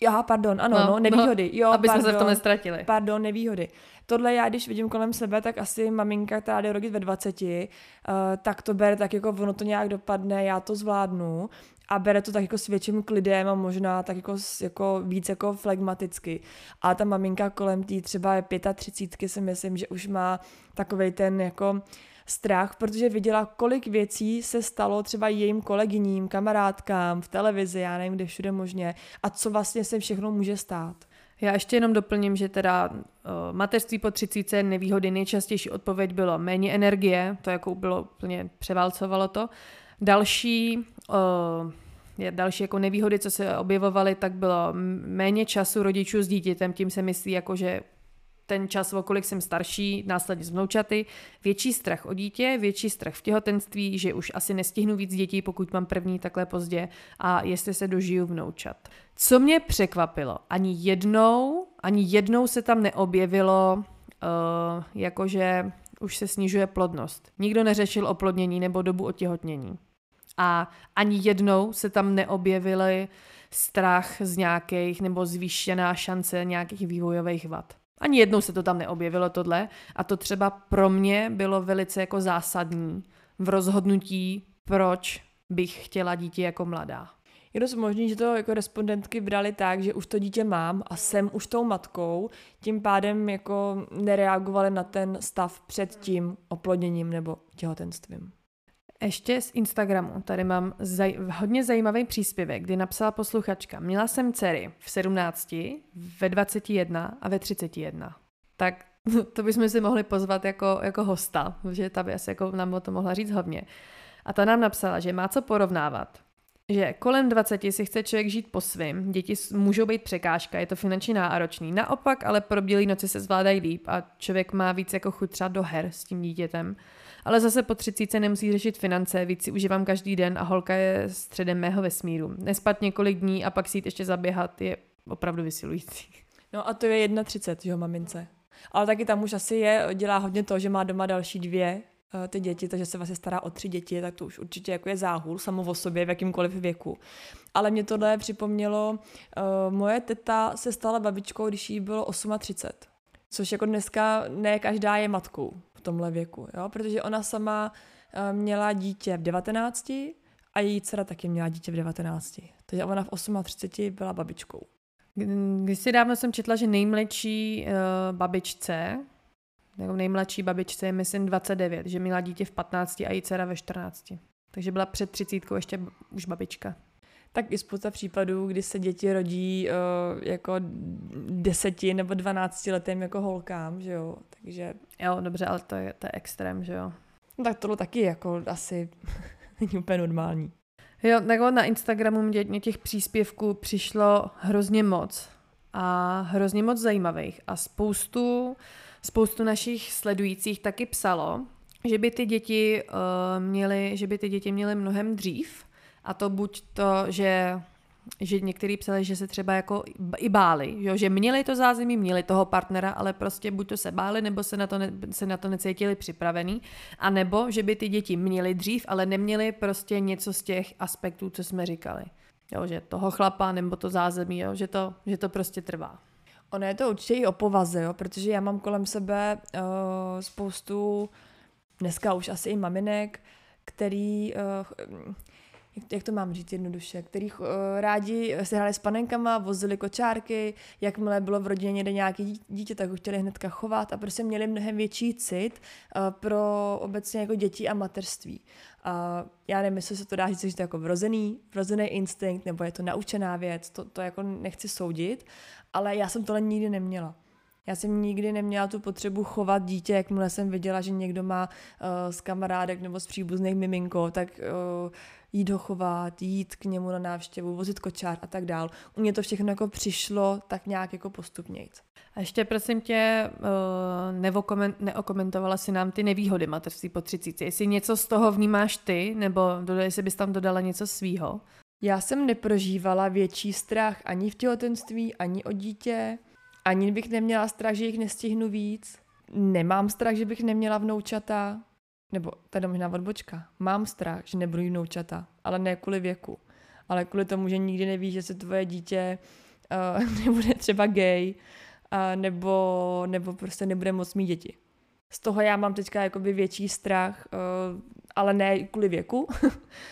Já, pardon, ano, no, no nevýhody. No, jo, aby pardon, jsme se v tom nestratili. Pardon, nevýhody. Tohle já, když vidím kolem sebe, tak asi maminka, která jde rodit ve 20, uh, tak to bere tak jako ono to nějak dopadne, já to zvládnu a bere to tak jako s větším klidem a možná tak jako, jako víc jako flegmaticky. A ta maminka kolem tý třeba 35 si myslím, že už má takovej ten jako strach, protože viděla, kolik věcí se stalo třeba jejím kolegyním, kamarádkám, v televizi, já nevím, kde všude možně, a co vlastně se všechno může stát. Já ještě jenom doplním, že teda uh, mateřství po 30 nevýhody nejčastější odpověď bylo méně energie, to jako bylo úplně převálcovalo to. Další uh, další jako nevýhody, co se objevovaly, tak bylo méně času rodičů s dítětem, tím se myslí jako, že ten čas, o kolik jsem starší, následně z vnoučaty, větší strach o dítě, větší strach v těhotenství, že už asi nestihnu víc dětí, pokud mám první takhle pozdě a jestli se dožiju vnoučat. Co mě překvapilo, ani jednou, ani jednou se tam neobjevilo, uh, jakože už se snižuje plodnost. Nikdo neřešil oplodnění nebo dobu otěhotnění. A ani jednou se tam neobjevily strach z nějakých nebo zvýšená šance nějakých vývojových vad. Ani jednou se to tam neobjevilo tohle a to třeba pro mě bylo velice jako zásadní v rozhodnutí, proč bych chtěla dítě jako mladá. Je dost možný, že to jako respondentky brali tak, že už to dítě mám a jsem už tou matkou, tím pádem jako nereagovali na ten stav před tím oplodněním nebo těhotenstvím. Ještě z Instagramu. Tady mám zaj- hodně zajímavý příspěvek, kdy napsala posluchačka. Měla jsem dcery v 17, ve 21 a ve 31. Tak (laughs) to bychom si mohli pozvat jako, jako hosta, že ta by asi jako nám o to mohla říct hodně. A ta nám napsala, že má co porovnávat. Že kolem 20 si chce člověk žít po svým, děti můžou být překážka, je to finančně náročný. Naopak, ale pro bílé noci se zvládají líp a člověk má víc jako chuť třeba do her s tím dítětem. Ale zase po třicíce nemusí řešit finance, víc si užívám každý den a holka je středem mého vesmíru. Nespat několik dní a pak si jít ještě zaběhat je opravdu vysilující. No a to je 1,30, jo, mamince. Ale taky tam už asi je, dělá hodně to, že má doma další dvě uh, ty děti, takže se vlastně stará o tři děti, tak to už určitě jako je záhul samo o sobě v jakýmkoliv věku. Ale mě tohle připomnělo, uh, moje teta se stala babičkou, když jí bylo 38. Což jako dneska ne každá je matkou tomhle věku, jo? protože ona sama uh, měla dítě v 19 a její dcera taky měla dítě v 19. Takže ona v 38 byla babičkou. Když si dávno jsem četla, že nejmladší uh, babičce, nebo nejmladší babičce je myslím 29, že měla dítě v 15 a její dcera ve 14. Takže byla před třicítkou ještě už babička tak i spousta případů, kdy se děti rodí uh, jako deseti nebo dvanácti letým jako holkám, že jo, takže... Jo, dobře, ale to je, to je extrém, že jo. No tak tohle taky jako asi (laughs) není úplně normální. Jo, tak na Instagramu mě, mě těch příspěvků přišlo hrozně moc a hrozně moc zajímavých a spoustu, spoustu našich sledujících taky psalo, že by ty děti uh, měly, že by ty děti měly mnohem dřív, a to buď to, že že některý psali, že se třeba jako i báli, jo? že měli to zázemí, měli toho partnera, ale prostě buď to se báli, nebo se na to, ne, se na to necítili připravený, a nebo že by ty děti měly dřív, ale neměli prostě něco z těch aspektů, co jsme říkali. Jo? Že toho chlapa nebo to zázemí, jo? Že, to, že to prostě trvá. Ono je to určitě i o povaze, jo? protože já mám kolem sebe uh, spoustu, dneska už asi i maminek, který uh, jak, jak to mám říct jednoduše, kterých uh, rádi se hráli s panenkama, vozili kočárky, jakmile bylo v rodině někde nějaký dítě, tak ho chtěli hnedka chovat a prostě měli mnohem větší cit uh, pro obecně jako děti a mateřství. A já nevím, jestli se to dá říct, že to je jako vrozený, vrozený instinkt, nebo je to naučená věc, to, to jako nechci soudit, ale já jsem tohle nikdy neměla. Já jsem nikdy neměla tu potřebu chovat dítě, jakmile jsem viděla, že někdo má uh, z kamarádek nebo z příbuzných miminko, tak uh, jít ho chovat, jít k němu na návštěvu, vozit kočár a tak dál. U mě to všechno jako přišlo tak nějak jako postupnějc. A ještě prosím tě, uh, neokomentovala si nám ty nevýhody mateřství po třicíci. Jestli něco z toho vnímáš ty, nebo jestli bys tam dodala něco svýho? Já jsem neprožívala větší strach ani v těhotenství, ani o dítě. Ani bych neměla strach, že jich nestihnu víc. Nemám strach, že bych neměla vnoučata. Nebo tady možná odbočka. Mám strach, že nebudu mít vnoučata, ale ne kvůli věku. Ale kvůli tomu, že nikdy nevíš, že se tvoje dítě uh, (laughs) nebude třeba gay, uh, nebo, nebo prostě nebude moc mít děti. Z toho já mám teďka jakoby větší strach, uh, ale ne kvůli věku.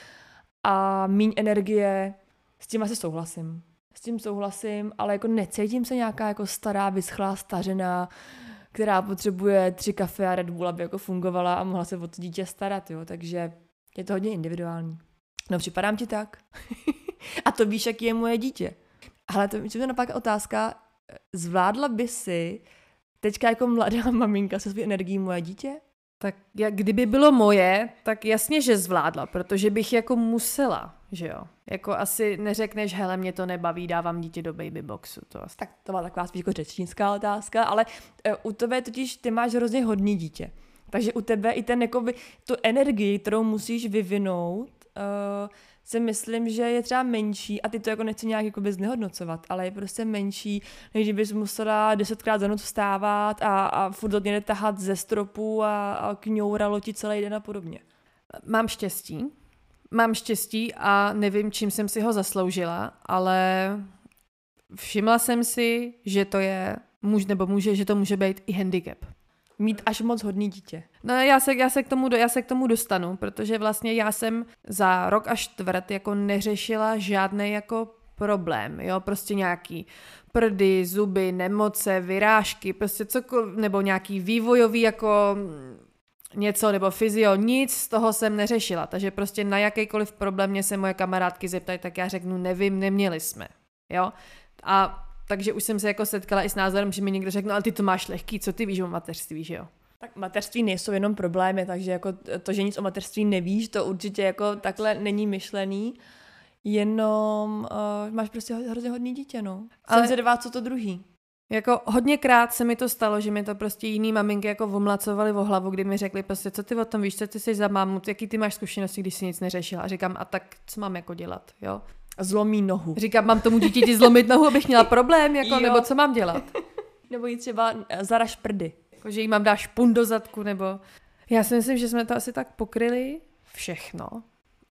(laughs) a míň energie, s tím asi souhlasím s tím souhlasím, ale jako necítím se nějaká jako stará, vyschlá stařena, která potřebuje tři kafe a Red Bull, aby jako fungovala a mohla se o to dítě starat, jo, takže je to hodně individuální. No, připadám ti tak. (laughs) a to víš, jaký je moje dítě. Ale to, je napak otázka, zvládla by si teďka jako mladá (laughs) maminka se svou energií moje dítě? Tak jak, kdyby bylo moje, tak jasně, že zvládla, protože bych jako musela, že jo. Jako asi neřekneš, hele, mě to nebaví, dávám dítě do babyboxu. To asi. Tak to byla taková spíš jako řečnická otázka, ale uh, u tebe totiž ty máš hrozně hodný dítě. Takže u tebe i ten, jakoby, tu energii, kterou musíš vyvinout, uh, si myslím, že je třeba menší, a ty to jako nechci nějak jakoby znehodnocovat, ale je prostě menší, než kdybys musela desetkrát za noc vstávat a, a furt od někde tahat ze stropu a, a kňouralo ti celý den a podobně. Mám štěstí. Mám štěstí a nevím, čím jsem si ho zasloužila, ale všimla jsem si, že to je muž nebo může, že to může být i handicap. Mít až moc hodný dítě. No já se, já, se k tomu, já se k tomu dostanu, protože vlastně já jsem za rok a čtvrt jako neřešila žádný jako problém, jo, prostě nějaký prdy, zuby, nemoce, vyrážky, prostě cokoliv, nebo nějaký vývojový jako něco, nebo fyzio, nic z toho jsem neřešila, takže prostě na jakýkoliv problém mě se moje kamarádky zeptají, tak já řeknu, nevím, neměli jsme, jo, a takže už jsem se jako setkala i s názorem, že mi někdo řekne, ale ty to máš lehký, co ty víš o mateřství, že jo? Tak mateřství nejsou jenom problémy, takže jako to, že nic o mateřství nevíš, to určitě jako takhle není myšlený, jenom uh, máš prostě hrozně hodný dítě, no. Ale... Jsem zvědavá, co to druhý. Jako hodněkrát se mi to stalo, že mi to prostě jiný maminky jako vomlacovali o hlavu, kdy mi řekli prostě, co ty o tom víš, co ty jsi za mámu, jaký ty máš zkušenosti, když jsi nic neřešila. A říkám, a tak co mám jako dělat, jo? Zlomí nohu. Říkám, mám tomu dítěti zlomit nohu, abych měla problém, jako, nebo co mám dělat? (laughs) nebo jí třeba zaraž prdy. Jako, že jí mám dát špun do zadku, nebo... Já si myslím, že jsme to asi tak pokryli všechno.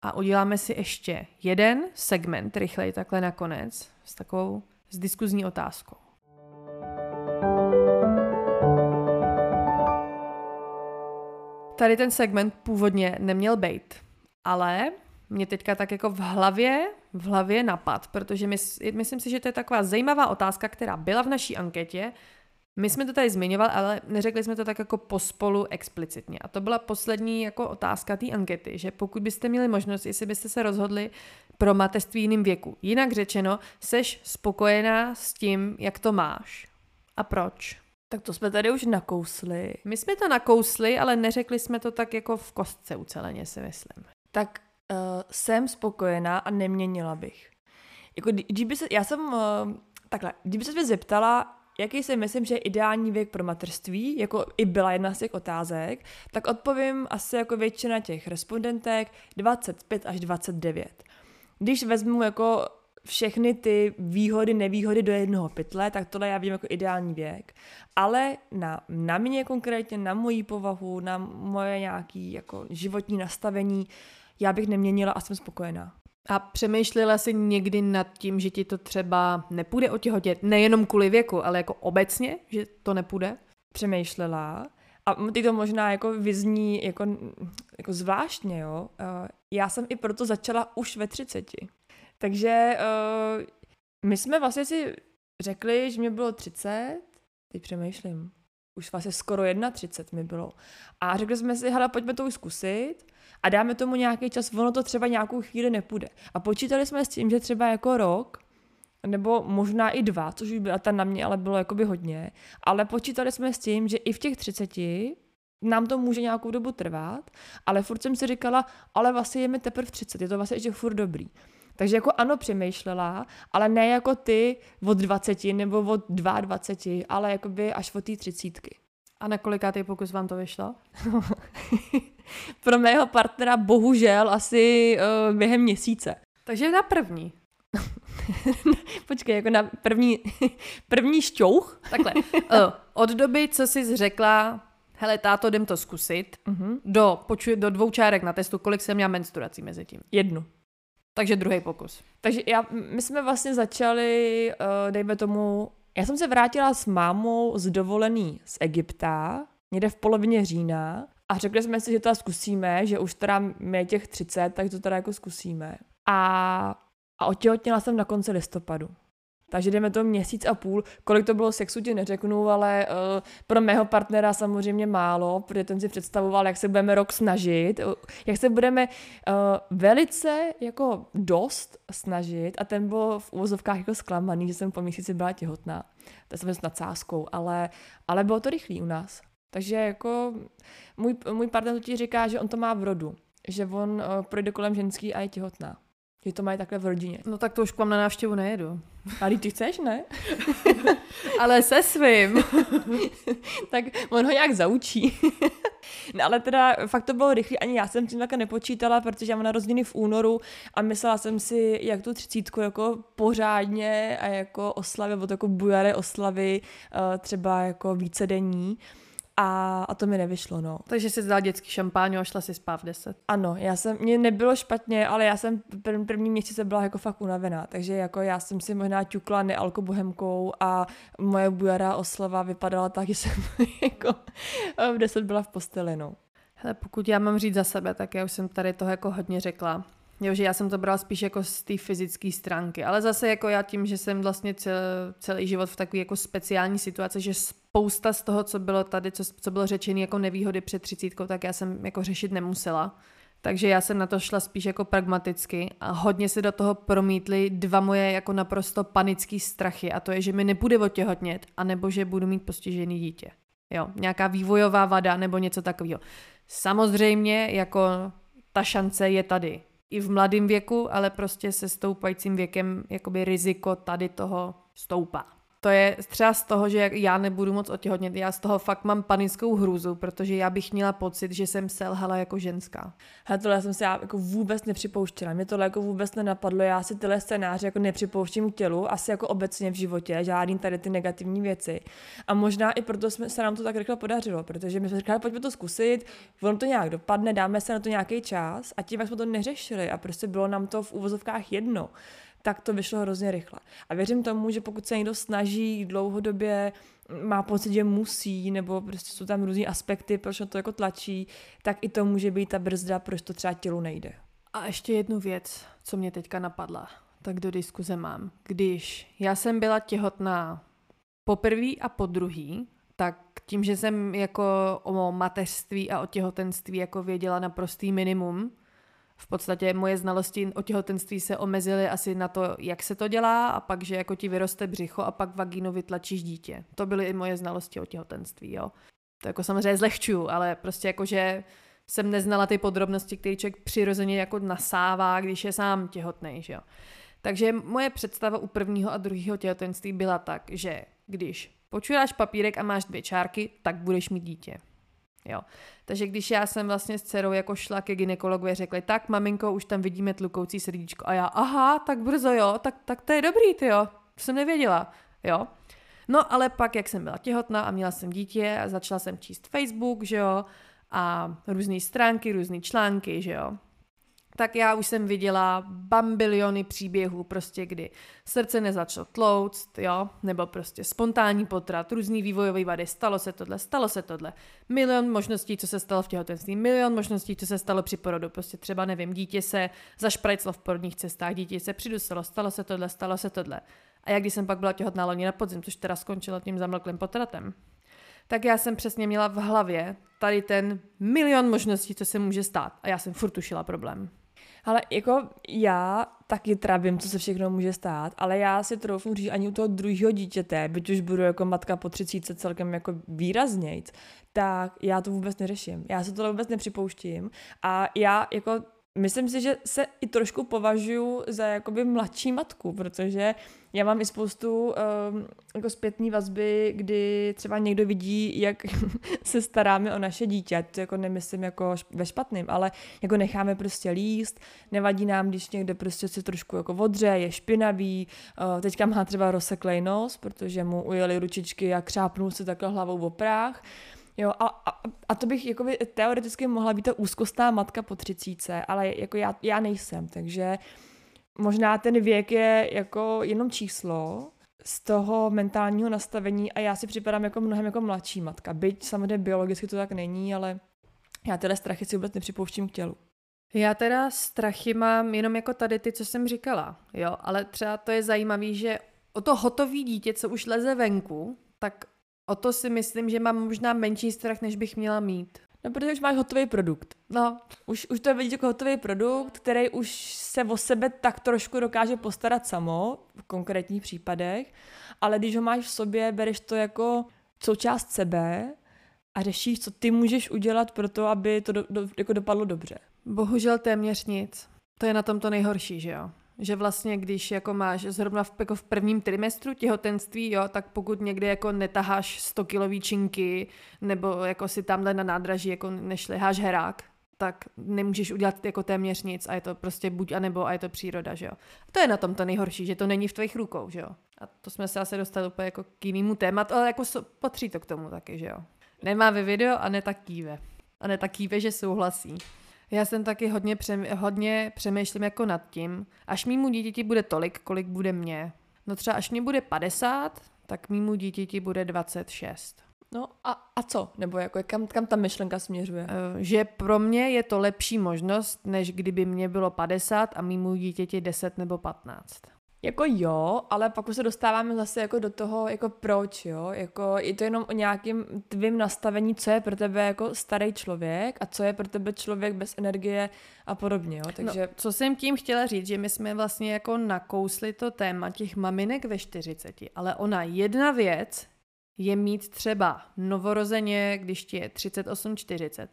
A uděláme si ještě jeden segment, rychleji takhle nakonec, s takovou s diskuzní otázkou. Tady ten segment původně neměl být, ale mě teďka tak jako v hlavě, v hlavě napad, protože my, myslím si, že to je taková zajímavá otázka, která byla v naší anketě. My jsme to tady zmiňovali, ale neřekli jsme to tak jako pospolu explicitně. A to byla poslední jako otázka té ankety, že pokud byste měli možnost, jestli byste se rozhodli pro mateřství jiným věku. Jinak řečeno, seš spokojená s tím, jak to máš. A proč? Tak to jsme tady už nakousli. My jsme to nakousli, ale neřekli jsme to tak jako v kostce uceleně, si myslím. Tak uh, jsem spokojená a neměnila bych. Jako, kdyby se, já jsem, uh, takhle, kdyby se mě zeptala, jaký si myslím, že je ideální věk pro materství, jako i byla jedna z těch otázek, tak odpovím asi jako většina těch respondentek 25 až 29. Když vezmu jako všechny ty výhody, nevýhody do jednoho pytle, tak tohle já vidím jako ideální věk. Ale na, na mě konkrétně, na moji povahu, na moje nějaké jako životní nastavení, já bych neměnila a jsem spokojená. A přemýšlela jsi někdy nad tím, že ti to třeba nepůjde otěhotět, nejenom kvůli věku, ale jako obecně, že to nepůjde? Přemýšlela. A ty to možná jako vyzní jako, jako zvláštně, jo. Eh, já jsem i proto začala už ve třiceti. Takže uh, my jsme vlastně si řekli, že mě bylo 30, teď přemýšlím, už vlastně skoro 31 mi bylo. A řekli jsme si, hele, pojďme to už zkusit a dáme tomu nějaký čas, ono to třeba nějakou chvíli nepůjde. A počítali jsme s tím, že třeba jako rok, nebo možná i dva, což už byla ta na mě, ale bylo jakoby hodně, ale počítali jsme s tím, že i v těch 30 nám to může nějakou dobu trvat, ale furt jsem si říkala, ale vlastně je mi teprve 30, je to vlastně ještě furt dobrý. Takže jako ano, přemýšlela, ale ne jako ty od 20 nebo od 22, ale jakoby až od té třicítky. A na kolikátý pokus vám to vyšlo? (laughs) Pro mého partnera bohužel asi uh, během měsíce. Takže na první. (laughs) Počkej, jako na první, (laughs) první šťouch? Takhle. Uh, od doby, co jsi řekla, hele táto, jdem to zkusit, uh-huh. do, počuji, do dvou čárek na testu, kolik jsem měla menstruací mezi tím? Jednu. Takže druhý pokus. Takže já, my jsme vlastně začali, uh, dejme tomu, já jsem se vrátila s mámou z dovolený z Egypta, někde v polovině října a řekli jsme si, že to zkusíme, že už teda mě těch 30, tak to teda jako zkusíme. A, a otěhotněla jsem na konci listopadu. Takže jdeme to měsíc a půl. Kolik to bylo sexu, ti neřeknu, ale uh, pro mého partnera samozřejmě málo, protože ten si představoval, jak se budeme rok snažit, jak se budeme uh, velice jako dost snažit a ten byl v úvozovkách jako zklamaný, že jsem po měsíci byla těhotná. To jsem s nadsázkou, ale, ale bylo to rychlý u nás. Takže jako můj, můj partner ti říká, že on to má v rodu, že on uh, projde kolem ženský a je těhotná. Že to mají takhle v rodině. No tak to už k vám na návštěvu nejedu. Ale ty chceš, ne? (laughs) ale se svým. (laughs) tak on ho nějak zaučí. (laughs) no ale teda fakt to bylo rychle, ani já jsem tím také nepočítala, protože já mám narozeniny v únoru a myslela jsem si, jak tu třicítku jako pořádně a jako oslavy, nebo jako bujaré oslavy, uh, třeba jako vícedenní. A, a to mi nevyšlo, no. Takže jsi dala dětský šampáň a šla si spát v 10. Ano, já jsem, mě nebylo špatně, ale já jsem prv, první měsíce byla jako fakt unavená, takže jako já jsem si možná ťukla nealkobohemkou a moje bujará oslava vypadala tak, že jsem (laughs) jako v 10 byla v posteli, no. Hele, pokud já mám říct za sebe, tak já už jsem tady toho jako hodně řekla. Jo, že já jsem to brala spíš jako z té fyzické stránky, ale zase jako já tím, že jsem vlastně cel, celý život v takové jako speciální situaci, že spousta z toho, co bylo tady, co, co bylo řečené jako nevýhody před třicítkou, tak já jsem jako řešit nemusela. Takže já jsem na to šla spíš jako pragmaticky a hodně se do toho promítly dva moje jako naprosto panické strachy a to je, že mi nebude otěhotnět, anebo že budu mít postižený dítě. Jo, nějaká vývojová vada nebo něco takového. Samozřejmě jako ta šance je tady i v mladém věku, ale prostě se stoupajícím věkem jakoby riziko tady toho stoupá to je třeba z toho, že já nebudu moc otěhotnět. Já z toho fakt mám panickou hrůzu, protože já bych měla pocit, že jsem selhala jako ženská. Hele, tohle jsem se já jako vůbec nepřipouštěla. Mě tohle jako vůbec nenapadlo. Já si tyhle scénáře jako nepřipouštím k tělu, asi jako obecně v životě, žádný tady ty negativní věci. A možná i proto jsme, se nám to tak rychle podařilo, protože my jsme říkali, pojďme to zkusit, ono to nějak dopadne, dáme se na to nějaký čas a tím, jak jsme to neřešili a prostě bylo nám to v úvozovkách jedno tak to vyšlo hrozně rychle. A věřím tomu, že pokud se někdo snaží dlouhodobě, má pocit, že musí, nebo prostě jsou tam různý aspekty, proč to jako tlačí, tak i to může být ta brzda, proč to třeba tělu nejde. A ještě jednu věc, co mě teďka napadla, tak do diskuze mám. Když já jsem byla těhotná po prvý a po druhý, tak tím, že jsem jako o mateřství a o těhotenství jako věděla naprostý minimum, v podstatě moje znalosti o těhotenství se omezily asi na to, jak se to dělá a pak, že jako ti vyroste břicho a pak vagínu vytlačíš dítě. To byly i moje znalosti o těhotenství, jo. To jako samozřejmě zlehčuju, ale prostě jako, že jsem neznala ty podrobnosti, které člověk přirozeně jako nasává, když je sám těhotný, jo. Takže moje představa u prvního a druhého těhotenství byla tak, že když počuráš papírek a máš dvě čárky, tak budeš mít dítě. Jo. Takže když já jsem vlastně s dcerou jako šla ke ginekologovi, řekli, tak maminko, už tam vidíme tlukoucí srdíčko. A já, aha, tak brzo, jo, tak, tak to je dobrý, ty jo, to jsem nevěděla, jo. No ale pak, jak jsem byla těhotná a měla jsem dítě a začala jsem číst Facebook, že jo, a různé stránky, různé články, že jo tak já už jsem viděla bambiliony příběhů, prostě kdy srdce nezačalo tlouct, jo, nebo prostě spontánní potrat, různý vývojový vady, stalo se tohle, stalo se tohle, milion možností, co se stalo v těhotenství, milion možností, co se stalo při porodu, prostě třeba nevím, dítě se zašprajclo v porodních cestách, dítě se přidusilo, stalo se tohle, stalo se tohle. A jak když jsem pak byla těhotná loni na podzim, což teda skončilo tím zamlklým potratem, tak já jsem přesně měla v hlavě tady ten milion možností, co se může stát. A já jsem furt tušila problém. Ale jako já taky trávím, co se všechno může stát, ale já si troufnu říct ani u toho druhého dítěte, byť už budu jako matka po třicíce celkem jako výraznějc, tak já to vůbec neřeším. Já se to vůbec nepřipouštím a já jako Myslím si, že se i trošku považuji za jakoby mladší matku, protože já mám i spoustu um, jako zpětní vazby, kdy třeba někdo vidí, jak (laughs) se staráme o naše dítě. To jako nemyslím jako ve špatným, ale jako necháme prostě líst, nevadí nám, když někde prostě se trošku jako odře, je špinavý, uh, teďka má třeba rozseklej nos, protože mu ujeli ručičky a křápnul se takhle hlavou v oprách. Jo, a, a, a to bych jakoby teoreticky mohla být ta úzkostná matka po třicíce, ale jako já, já nejsem, takže možná ten věk je jako jenom číslo z toho mentálního nastavení a já si připadám jako mnohem jako mladší matka. Byť samozřejmě biologicky to tak není, ale já tyhle strachy si vůbec nepřipouštím k tělu. Já teda strachy mám jenom jako tady ty, co jsem říkala, jo, ale třeba to je zajímavé, že o to hotový dítě, co už leze venku, tak O to si myslím, že mám možná menší strach, než bych měla mít. No, protože už máš hotový produkt. No. Už, už to je vidět jako hotový produkt, který už se o sebe tak trošku dokáže postarat samo, v konkrétních případech, ale když ho máš v sobě, bereš to jako součást sebe a řešíš, co ty můžeš udělat pro to, aby to do, do, jako dopadlo dobře. Bohužel téměř nic. To je na tom to nejhorší, že jo? Že vlastně, když jako máš zrovna v, jako v prvním trimestru těhotenství, jo, tak pokud někdy jako netaháš 100 kilový činky, nebo jako si tamhle na nádraží jako nešleháš herák, tak nemůžeš udělat jako téměř nic a je to prostě buď a nebo a je to příroda, že jo. A to je na tom to nejhorší, že to není v tvých rukou, že jo. A to jsme se asi dostali úplně jako k jinému tématu, ale jako so, patří to k tomu taky, že jo. Nemá ve video a ne tak kýve. A ne tak kýve, že souhlasí. Já jsem taky hodně, přem, hodně přemýšlím jako nad tím, až mýmu dítěti bude tolik, kolik bude mě. No třeba až mě bude 50, tak mýmu dítěti bude 26. No a, a co? Nebo jako kam, kam ta myšlenka směřuje? Eh, že pro mě je to lepší možnost, než kdyby mě bylo 50 a mýmu dítěti 10 nebo 15. Jako jo, ale pak už se dostáváme zase jako do toho, jako proč, jo, jako je to jenom o nějakým tvým nastavení, co je pro tebe jako starý člověk a co je pro tebe člověk bez energie a podobně, jo, takže... No, co jsem tím chtěla říct, že my jsme vlastně jako nakousli to téma těch maminek ve 40, ale ona jedna věc je mít třeba novorozeně, když ti je 38-40,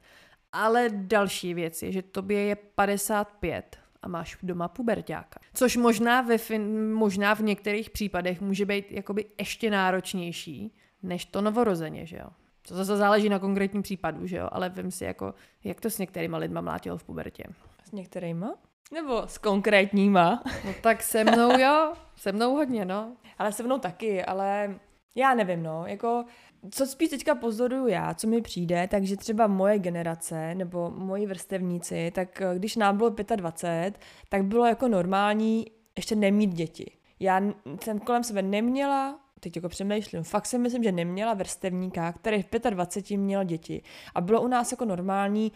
ale další věc je, že tobě je 55 a máš doma pubertáka. Což možná, ve fin- možná v některých případech může být jakoby ještě náročnější než to novorozeně, že jo. To zase záleží na konkrétním případu, že jo, ale vím si jako, jak to s některýma lidma mlátilo v pubertě. S některýma? Nebo s konkrétníma? No tak se mnou jo, se mnou hodně, no. Ale se mnou taky, ale já nevím, no, jako co spíš teďka pozoruju já, co mi přijde, takže třeba moje generace nebo moji vrstevníci, tak eh, když nám bylo 25, tak bylo jako normální ještě nemít děti. Já jsem kolem sebe neměla, teď jako přemýšlím, fakt si myslím, že neměla vrstevníka, který v 25 měl děti. A bylo u nás jako normální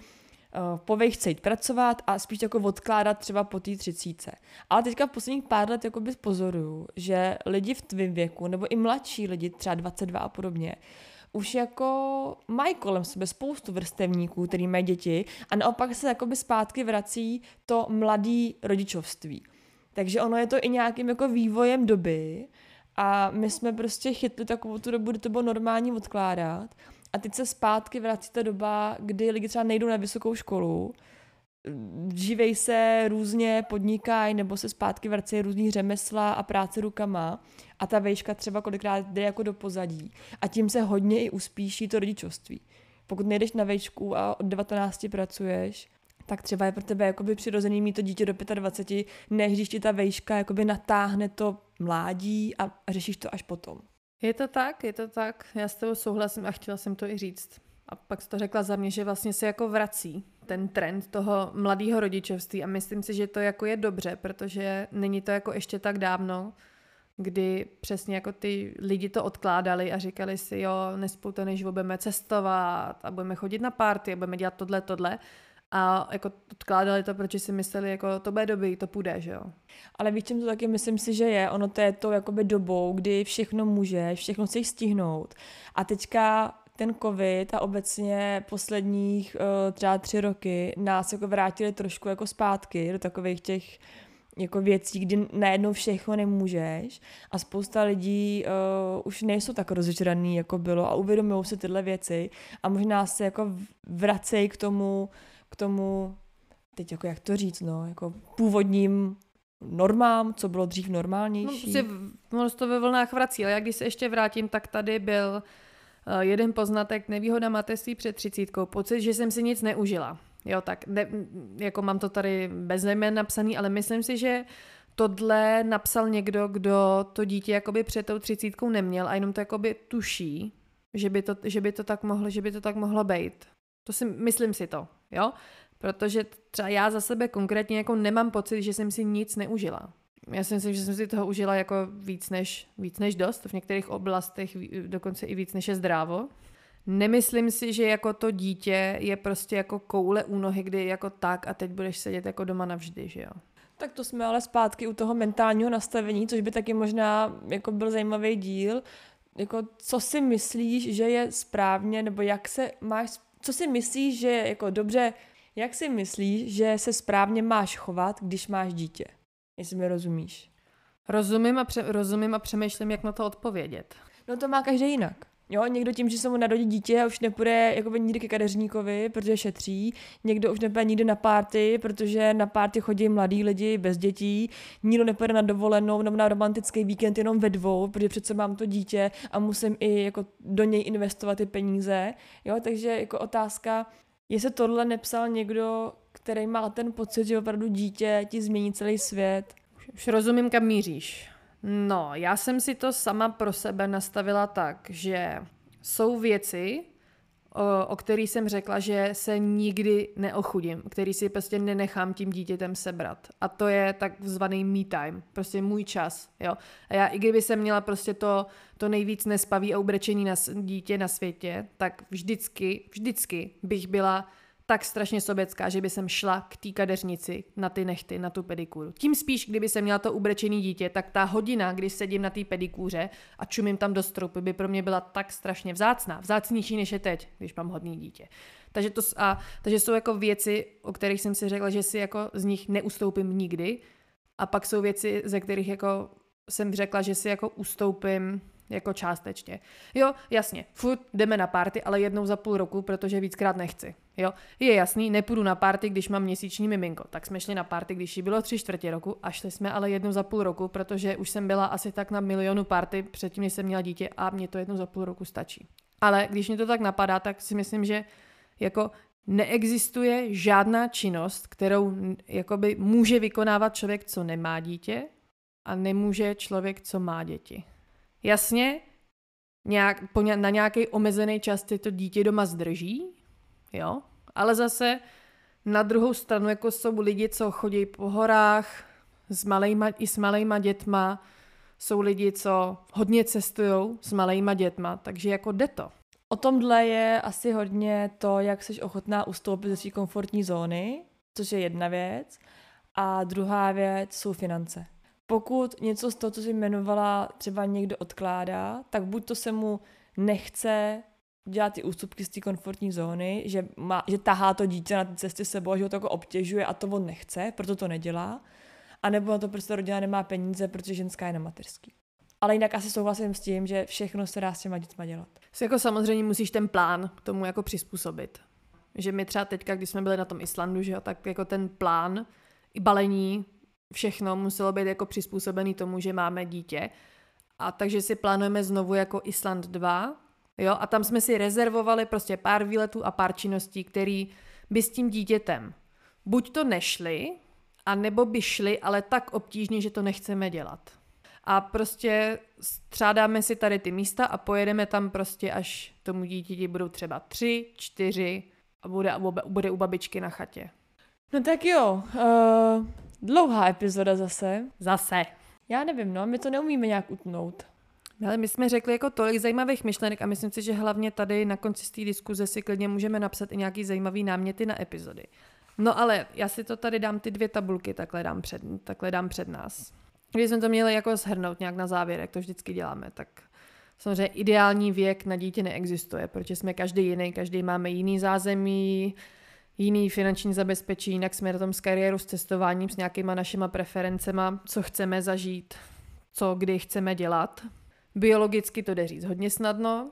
uh, po chce jít pracovat a spíš jako odkládat třeba po té třicíce. Ale teďka v posledních pár let jako pozoruju, že lidi v tvém věku, nebo i mladší lidi, třeba 22 a podobně, už jako mají kolem sebe spoustu vrstevníků, který mají děti a naopak se jakoby zpátky vrací to mladý rodičovství. Takže ono je to i nějakým jako vývojem doby a my jsme prostě chytli takovou tu dobu, kdy to bylo normální odkládat a teď se zpátky vrací ta doba, kdy lidi třeba nejdou na vysokou školu, živej se různě, podnikají nebo se zpátky vrací různý řemesla a práce rukama a ta vejška třeba kolikrát jde jako do pozadí a tím se hodně i uspíší to rodičovství. Pokud nejdeš na vejšku a od 19 pracuješ, tak třeba je pro tebe jakoby přirozený mít to dítě do 25, než když ti ta vejška jakoby natáhne to mládí a řešíš to až potom. Je to tak, je to tak. Já s tebou souhlasím a chtěla jsem to i říct. A pak jsi to řekla za mě, že vlastně se jako vrací ten trend toho mladého rodičovství a myslím si, že to jako je dobře, protože není to jako ještě tak dávno, kdy přesně jako ty lidi to odkládali a říkali si, jo, nespou to, než budeme cestovat a budeme chodit na party a budeme dělat tohle, tohle. A jako odkládali to, protože si mysleli, jako to bude dobrý, to půjde, že jo. Ale víš, čím to taky myslím si, že je? Ono to je to jakoby dobou, kdy všechno můžeš, všechno chceš stihnout. A teďka ten covid a obecně posledních uh, třeba tři roky nás jako vrátili trošku jako zpátky do takových těch jako věcí, kdy najednou všechno nemůžeš a spousta lidí uh, už nejsou tak rozžraný, jako bylo a uvědomují si tyhle věci a možná se jako vracejí k tomu, k tomu, teď jako jak to říct, no, jako původním normám, co bylo dřív normálnější. No, ono to ve vlnách vrací, ale jak když se ještě vrátím, tak tady byl uh, jeden poznatek, nevýhoda mateřství před třicítkou, pocit, že jsem si nic neužila. Jo, tak ne, jako mám to tady bez jmen napsaný, ale myslím si, že tohle napsal někdo, kdo to dítě jakoby před tou třicítkou neměl a jenom to jakoby tuší, že by to, že by to tak mohlo, že by to tak mohlo být. To si, myslím si to, jo? Protože třeba já za sebe konkrétně jako nemám pocit, že jsem si nic neužila. Já si myslím, že jsem si toho užila jako víc než, víc než dost, v některých oblastech dokonce i víc než je zdrávo. Nemyslím si, že jako to dítě je prostě jako koule u nohy, kdy jako tak a teď budeš sedět jako doma navždy, že jo. Tak to jsme ale zpátky u toho mentálního nastavení, což by taky možná jako byl zajímavý díl. Jako, co si myslíš, že je správně, nebo jak se máš, co si myslíš, že je jako dobře, jak si myslíš, že se správně máš chovat, když máš dítě? Jestli mi rozumíš. Rozumím a, pře- rozumím a přemýšlím, jak na to odpovědět. No to má každý jinak. Jo, někdo tím, že se mu narodí dítě, už nepůjde jakoby nikdy ke kadeřníkovi, protože šetří. Někdo už nepůjde nikdy na párty, protože na párty chodí mladí lidi bez dětí. Nikdo nepůjde na dovolenou nebo na romantický víkend jenom ve dvou, protože přece mám to dítě a musím i jako do něj investovat ty peníze. Jo, takže jako otázka, jestli tohle nepsal někdo, který má ten pocit, že opravdu dítě ti změní celý svět. Už rozumím, kam míříš. No, já jsem si to sama pro sebe nastavila tak, že jsou věci, o, o kterých jsem řekla, že se nikdy neochudím, který si prostě nenechám tím dítětem sebrat. A to je takzvaný me time, prostě můj čas. Jo? A já i kdyby jsem měla prostě to, to nejvíc nespaví a ubrečení na dítě na světě, tak vždycky, vždycky bych byla tak strašně sobecká, že by jsem šla k té kadeřnici na ty nechty, na tu pedikuru. Tím spíš, kdyby jsem měla to ubrečený dítě, tak ta hodina, kdy sedím na té pedikůře a čumím tam do stropy, by pro mě byla tak strašně vzácná. Vzácnější než je teď, když mám hodný dítě. Takže, to, a, takže jsou jako věci, o kterých jsem si řekla, že si jako z nich neustoupím nikdy. A pak jsou věci, ze kterých jako jsem řekla, že si jako ustoupím jako částečně. Jo, jasně, furt jdeme na párty, ale jednou za půl roku, protože víckrát nechci. Jo, je jasný, nepůjdu na párty, když mám měsíční miminko. Tak jsme šli na párty, když jí bylo tři čtvrtě roku a šli jsme ale jednou za půl roku, protože už jsem byla asi tak na milionu párty předtím, než jsem měla dítě a mě to jednou za půl roku stačí. Ale když mě to tak napadá, tak si myslím, že jako neexistuje žádná činnost, kterou jakoby může vykonávat člověk, co nemá dítě a nemůže člověk, co má děti. Jasně, nějak, po, na nějaký omezený čas ty to dítě doma zdrží, jo, ale zase na druhou stranu jako jsou lidi, co chodí po horách s malejma, i s malejma dětma, jsou lidi, co hodně cestují s malejma dětma, takže jako jde to. O tomhle je asi hodně to, jak jsi ochotná ustoupit ze své komfortní zóny, což je jedna věc. A druhá věc jsou finance pokud něco z toho, co jsi jmenovala, třeba někdo odkládá, tak buď to se mu nechce dělat ty ústupky z té komfortní zóny, že, má, že tahá to dítě na té cestě sebou že ho to jako obtěžuje a to on nechce, proto to nedělá. A nebo na to prostě rodina nemá peníze, protože ženská je na mateřský. Ale jinak asi souhlasím s tím, že všechno se dá s těma dětma dělat. Jako samozřejmě musíš ten plán k tomu jako přizpůsobit. Že my třeba teďka, když jsme byli na tom Islandu, že jo, tak jako ten plán i balení všechno muselo být jako přizpůsobený tomu, že máme dítě. A takže si plánujeme znovu jako Island 2, jo, a tam jsme si rezervovali prostě pár výletů a pár činností, který by s tím dítětem buď to nešly, a nebo by šly, ale tak obtížně, že to nechceme dělat. A prostě střádáme si tady ty místa a pojedeme tam prostě, až tomu dítěti budou třeba tři, čtyři a bude, bude u babičky na chatě. No tak jo, uh, Dlouhá epizoda zase. Zase. Já nevím, no, my to neumíme nějak utnout. Ale my jsme řekli jako tolik zajímavých myšlenek a myslím si, že hlavně tady na konci té diskuze si klidně můžeme napsat i nějaký zajímavý náměty na epizody. No ale já si to tady dám ty dvě tabulky, takhle dám před, takhle dám před nás. Když jsme to měli jako shrnout nějak na závěr, jak to vždycky děláme, tak samozřejmě ideální věk na dítě neexistuje, protože jsme každý jiný, každý máme jiný zázemí, jiný finanční zabezpečení, jinak jsme na tom s kariéru, s cestováním, s nějakýma našima preferencema, co chceme zažít, co kdy chceme dělat. Biologicky to jde říct hodně snadno,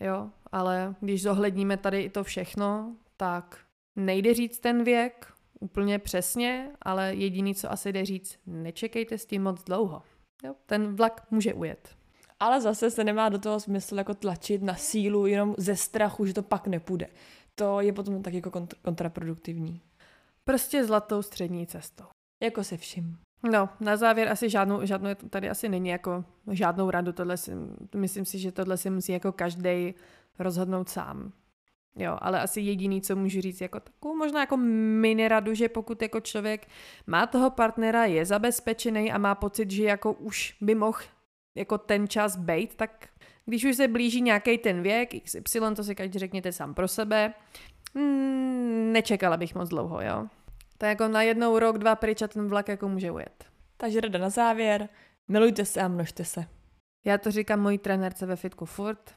jo, ale když zohledníme tady i to všechno, tak nejde říct ten věk úplně přesně, ale jediný, co asi jde říct, nečekejte s tím moc dlouho. Jo, ten vlak může ujet. Ale zase se nemá do toho smysl jako tlačit na sílu jenom ze strachu, že to pak nepůjde to je potom tak jako kontr- kontraproduktivní. Prostě zlatou střední cestou. Jako se vším. No, na závěr asi žádnou, žádnou tady asi není jako žádnou radu, tohle si, myslím si, že tohle si musí jako každý rozhodnout sám. Jo, ale asi jediný, co můžu říct, jako takovou možná jako mini radu, že pokud jako člověk má toho partnera, je zabezpečený a má pocit, že jako už by mohl jako ten čas bejt, tak když už se blíží nějaký ten věk, XY, to si každý řekněte sám pro sebe, hmm, nečekala bych moc dlouho, jo. To jako na jednou rok, dva pryč a ten vlak jako může ujet. Takže rada na závěr, milujte se a množte se. Já to říkám mojí trenérce ve fitku furt,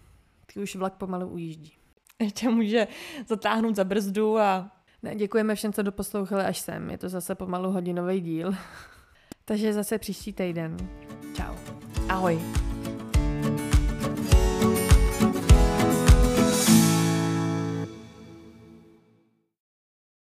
ty už vlak pomalu ujíždí. Ještě může zatáhnout za brzdu a... Ne, děkujeme všem, co doposlouchali až sem. Je to zase pomalu hodinový díl. (laughs) Takže zase příští týden. Ciao. Ahoj.